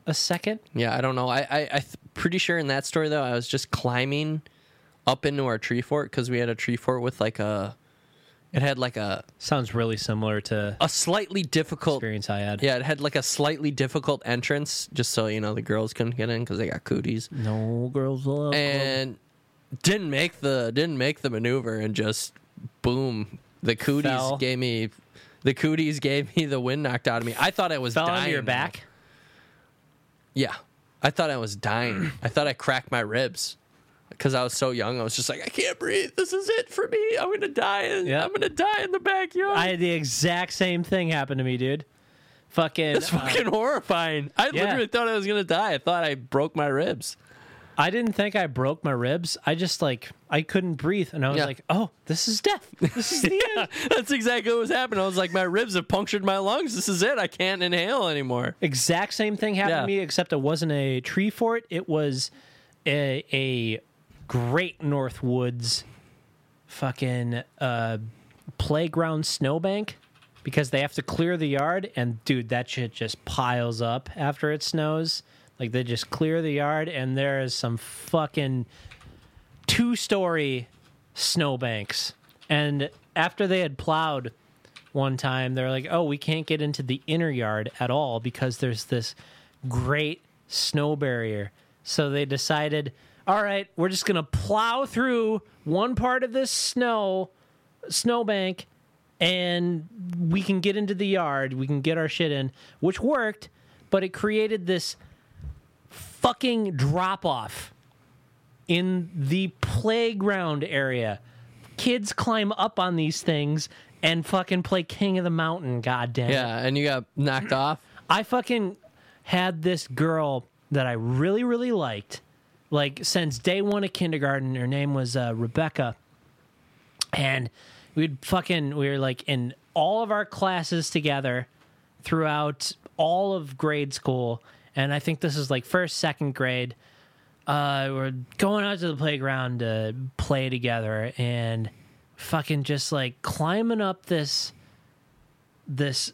a second? Yeah, I don't know. I, I, I th- pretty sure in that story though, I was just climbing up into our tree fort because we had a tree fort with like a, it had like a Sounds really similar to a slightly difficult. experience I had. Yeah, it had like a slightly difficult entrance, just so you know the girls couldn't get in because they got cooties, No girls love. and didn't make the didn't make the maneuver, and just boom, the cooties Fell. gave me. The cooties gave me the wind knocked out of me. I thought I was fell dying. onto your back. Yeah. I thought I was dying. I thought I cracked my ribs because I was so young. I was just like, I can't breathe. This is it for me. I'm going to die. in- Yeah. I'm to die in the backyard. I had the exact same thing happen to me, dude. Fucking, it's uh, fucking horrifying. I yeah. literally thought I was going to die. I thought I broke my ribs. I didn't think I broke my ribs. I just like I couldn't breathe, and I was Yeah. like, "Oh, this is death. This is the end." That's exactly what was happening. I was like, my ribs have punctured my lungs. This is it. I can't inhale anymore. Exact same thing happened Yeah. to me, except it wasn't a tree fort. It was a, a Great North Woods fucking uh, playground snowbank because they have to clear the yard, and dude, that shit just piles up after it snows. Like they just clear the yard, and there is some fucking two story snowbanks. And after they had plowed one time, they're like, oh, we can't get into the inner yard at all because there's this great snow barrier. So they decided, all right, we're just going to plow through one part of this snow snowbank and we can get into the yard. We can get our shit in, which worked, but it created this fucking drop off in the playground area. Kids climb up on these things and fucking play King of the Mountain. God damn. Yeah. And you got knocked off. I fucking had this girl that I really, really liked, like since day one of kindergarten. Her name was uh, Rebecca, and we'd fucking we were like in all of our classes together throughout all of grade school, and I think this is like first, second grade. Uh, we're going out to the playground to play together, and fucking just like climbing up this this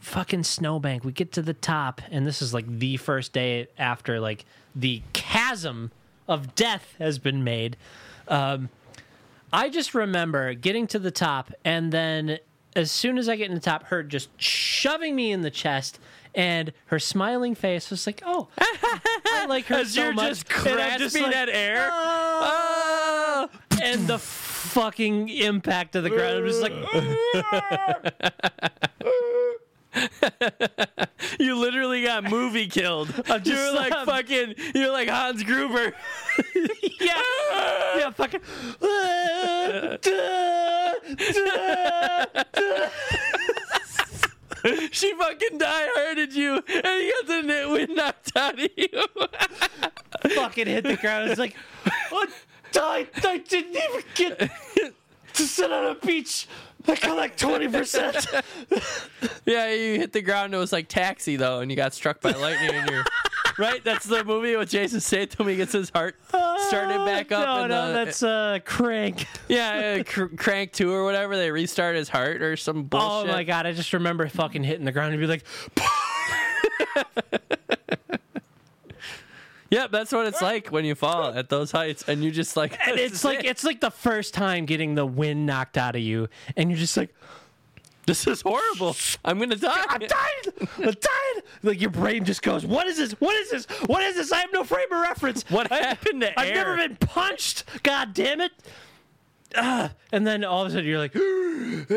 fucking snowbank. We get to the top, and this is like the first day after like the chasm of death has been made. Um, I just remember getting to the top, and then as soon as I get in the top, her just shoving me in the chest. And her smiling face was like, "Oh, I like her As so you're much." just And I'm just grasping like, at air. "Oh." Ah! and the fucking impact of the ground. I'm just like, You literally got movie killed. I'm you're like fucking. You're like Hans Gruber. yeah, yeah, fucking. she fucking die hearted you, and you got the net wind knocked out of you. fucking hit the ground. It's like, what? I, I didn't even get to sit on a beach. I got like twenty percent. yeah, you hit the ground. It was like Taxi though, and you got struck by lightning. and you're right. That's the movie with Jason Statham. He gets his heart started back up. No, no, the, that's uh, crank. yeah, uh, cr- Crank Two or whatever. They restart his heart or some bullshit. Oh my god! I just remember fucking hitting the ground and be like, Yep, that's what it's like when you fall at those heights, and you just like. And it's like it. it's like the first time getting the wind knocked out of you, and you're just like, this is horrible. I'm gonna die. I'm dying, I'm dying. Like your brain just goes, what is this? What is this? What is this? I have no frame of reference. What happened to I've air? never been punched. God damn it. Ah, and then all of a sudden you're like,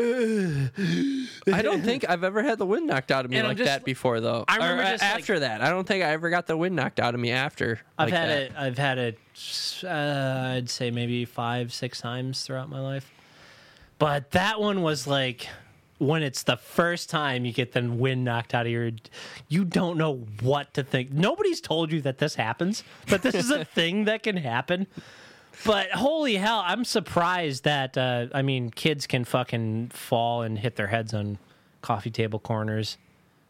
I don't think I've ever had the wind knocked out of me And I'm like just- that before, though. I remember uh, just, like- after that. I don't think I ever got the wind knocked out of me after. I've like had that. it. I've had it. Uh, I'd say maybe five, six times throughout my life. But that one was like when it's the first time you get the wind knocked out of your. You don't know what to think. Nobody's told you that this happens, but this is a thing that can happen. But holy hell, I'm surprised that uh, I mean kids can fucking fall and hit their heads on coffee table corners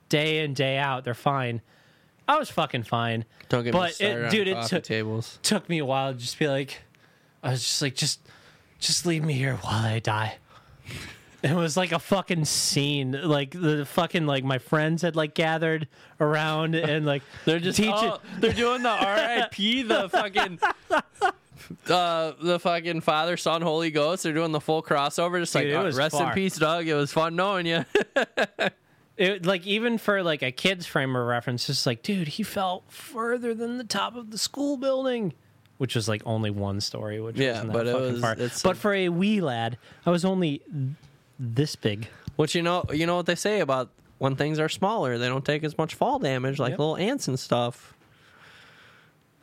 day in day out. They're fine. I was fucking fine. Don't get me started it, on dude, it coffee took tables. took me a while to just be like, I was just like, just, just leave me here while I die. It was like a fucking scene. Like the fucking like my friends had like gathered around and like They're just teaching. oh, they're doing the R.I.P. the fucking uh the fucking Father, Son, Holy Ghost. They're doing the full crossover. Just Dude, like it uh, rest far. in peace, Doug. It was fun knowing you. It, like even for like a kid's frame of reference, it's like, dude, he fell further than the top of the school building, which was like only one story, which Yeah, wasn't that but it fucking was- far. but for a wee lad, I was only this big. Which you know, you know what they say about when things are smaller, they don't take as much fall damage, like Yep. little ants and stuff.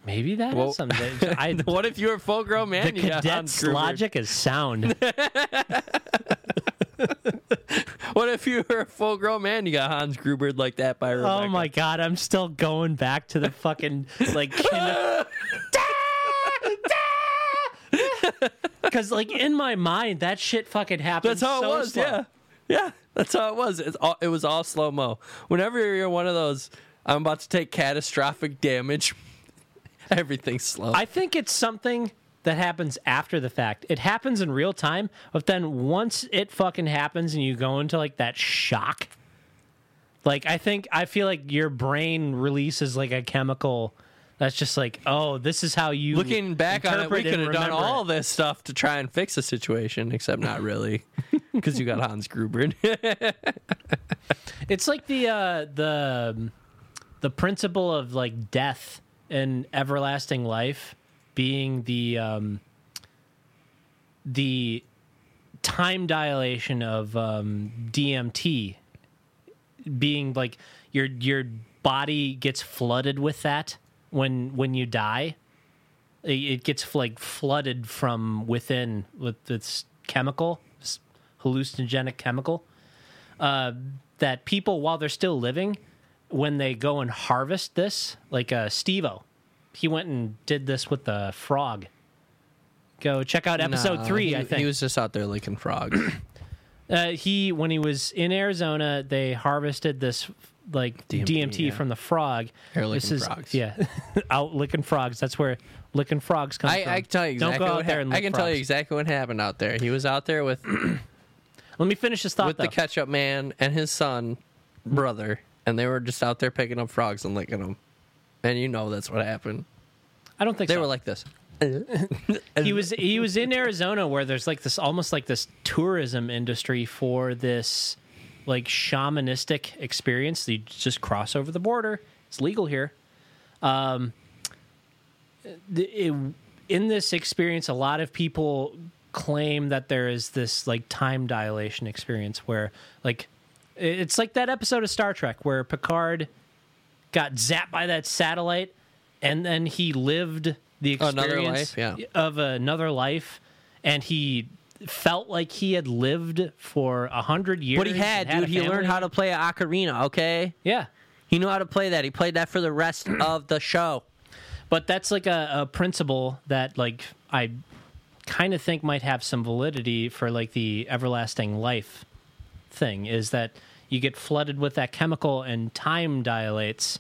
Maybe that Well, something. I, what if you're a full grown man? the you cadet's logic is sound. What if you were a full grown man? You got Hans Gruber like that by oh Rebecca. Oh my god, I'm still going back to the fucking like because like in my mind that shit fucking happened. That's how so it was. slow. Yeah, yeah. That's how it was. It's all, it was all slow mo. Whenever you're one of those, I'm about to take catastrophic damage. Everything's slow. I think it's something that happens after the fact. It happens in real time, but then once it fucking happens and you go into like that shock, like I think I feel like your brain releases like a chemical that's just like, oh, this is how you Looking back on it, we could have done all it. this stuff to try and fix the situation, except not really, because you got Hans Gruber. It's like the uh, the the principle of like death and everlasting life being the um, the time dilation of um, DMT being like your your body gets flooded with that when when you die. It- It gets like flooded from within with this chemical, this hallucinogenic chemical uh, that people, while they're still living, when they go and harvest this, like uh, Steve-O, he went and did this with the frog. Go check out episode Nah, three, he, I think. he was just out there licking frogs. uh, he when he was in Arizona, they harvested this like DMT, DMT, yeah. from the frog. Hair this is frogs. yeah, out licking frogs. That's where licking frogs come I, from. I can tell you Don't exactly go out what there and I can tell you exactly what happened out there. He was out there with Let me finish this thought with though. the ketchup man and his son, brother, and they were just out there picking up frogs and licking them. And you know that's what happened. I don't think so. They so. were like this. he was he was in Arizona where there's like this almost like this tourism industry for this like shamanistic experience. You just cross over the border. It's legal here. Um, the- it- in this experience, a lot of people claim that there is this like time dilation experience where like It's like that episode of Star Trek where Picard got zapped by that satellite, and then he lived the oh, Another experience life, yeah. of another life, and he felt like he had lived for a hundred years. What he had, and dude, he learned how to play an ocarina. Okay, Yeah, he knew how to play that. He played that for the rest of the show. but that's like a, a principle that like I kind of think might have some validity for like the everlasting life thing is that you get flooded with that chemical and time dilates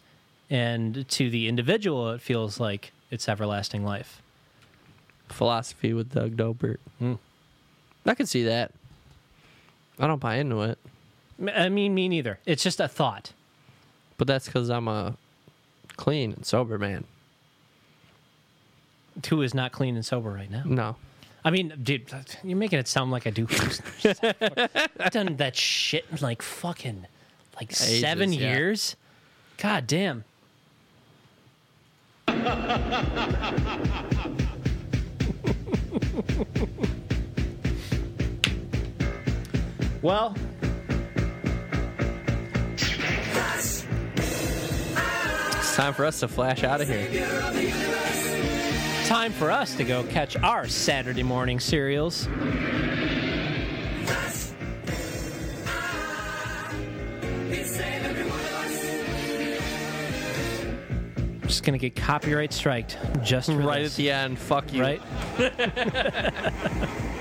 and to the individual it feels like it's everlasting life Philosophy with Doug Dobert. Hmm. I can see that. I don't buy into it, i mean me neither it's just a thought but that's because I'm a clean and sober man. who is not clean and sober right now No. I mean dude you're making it sound like i do i've done that shit in like fucking like Ages, seven yeah. years god damn well It's time for us to flash out of here. Time for us to go catch our Saturday morning cereals. Just gonna get copyright striked just for Right this, at the end. Fuck you. right?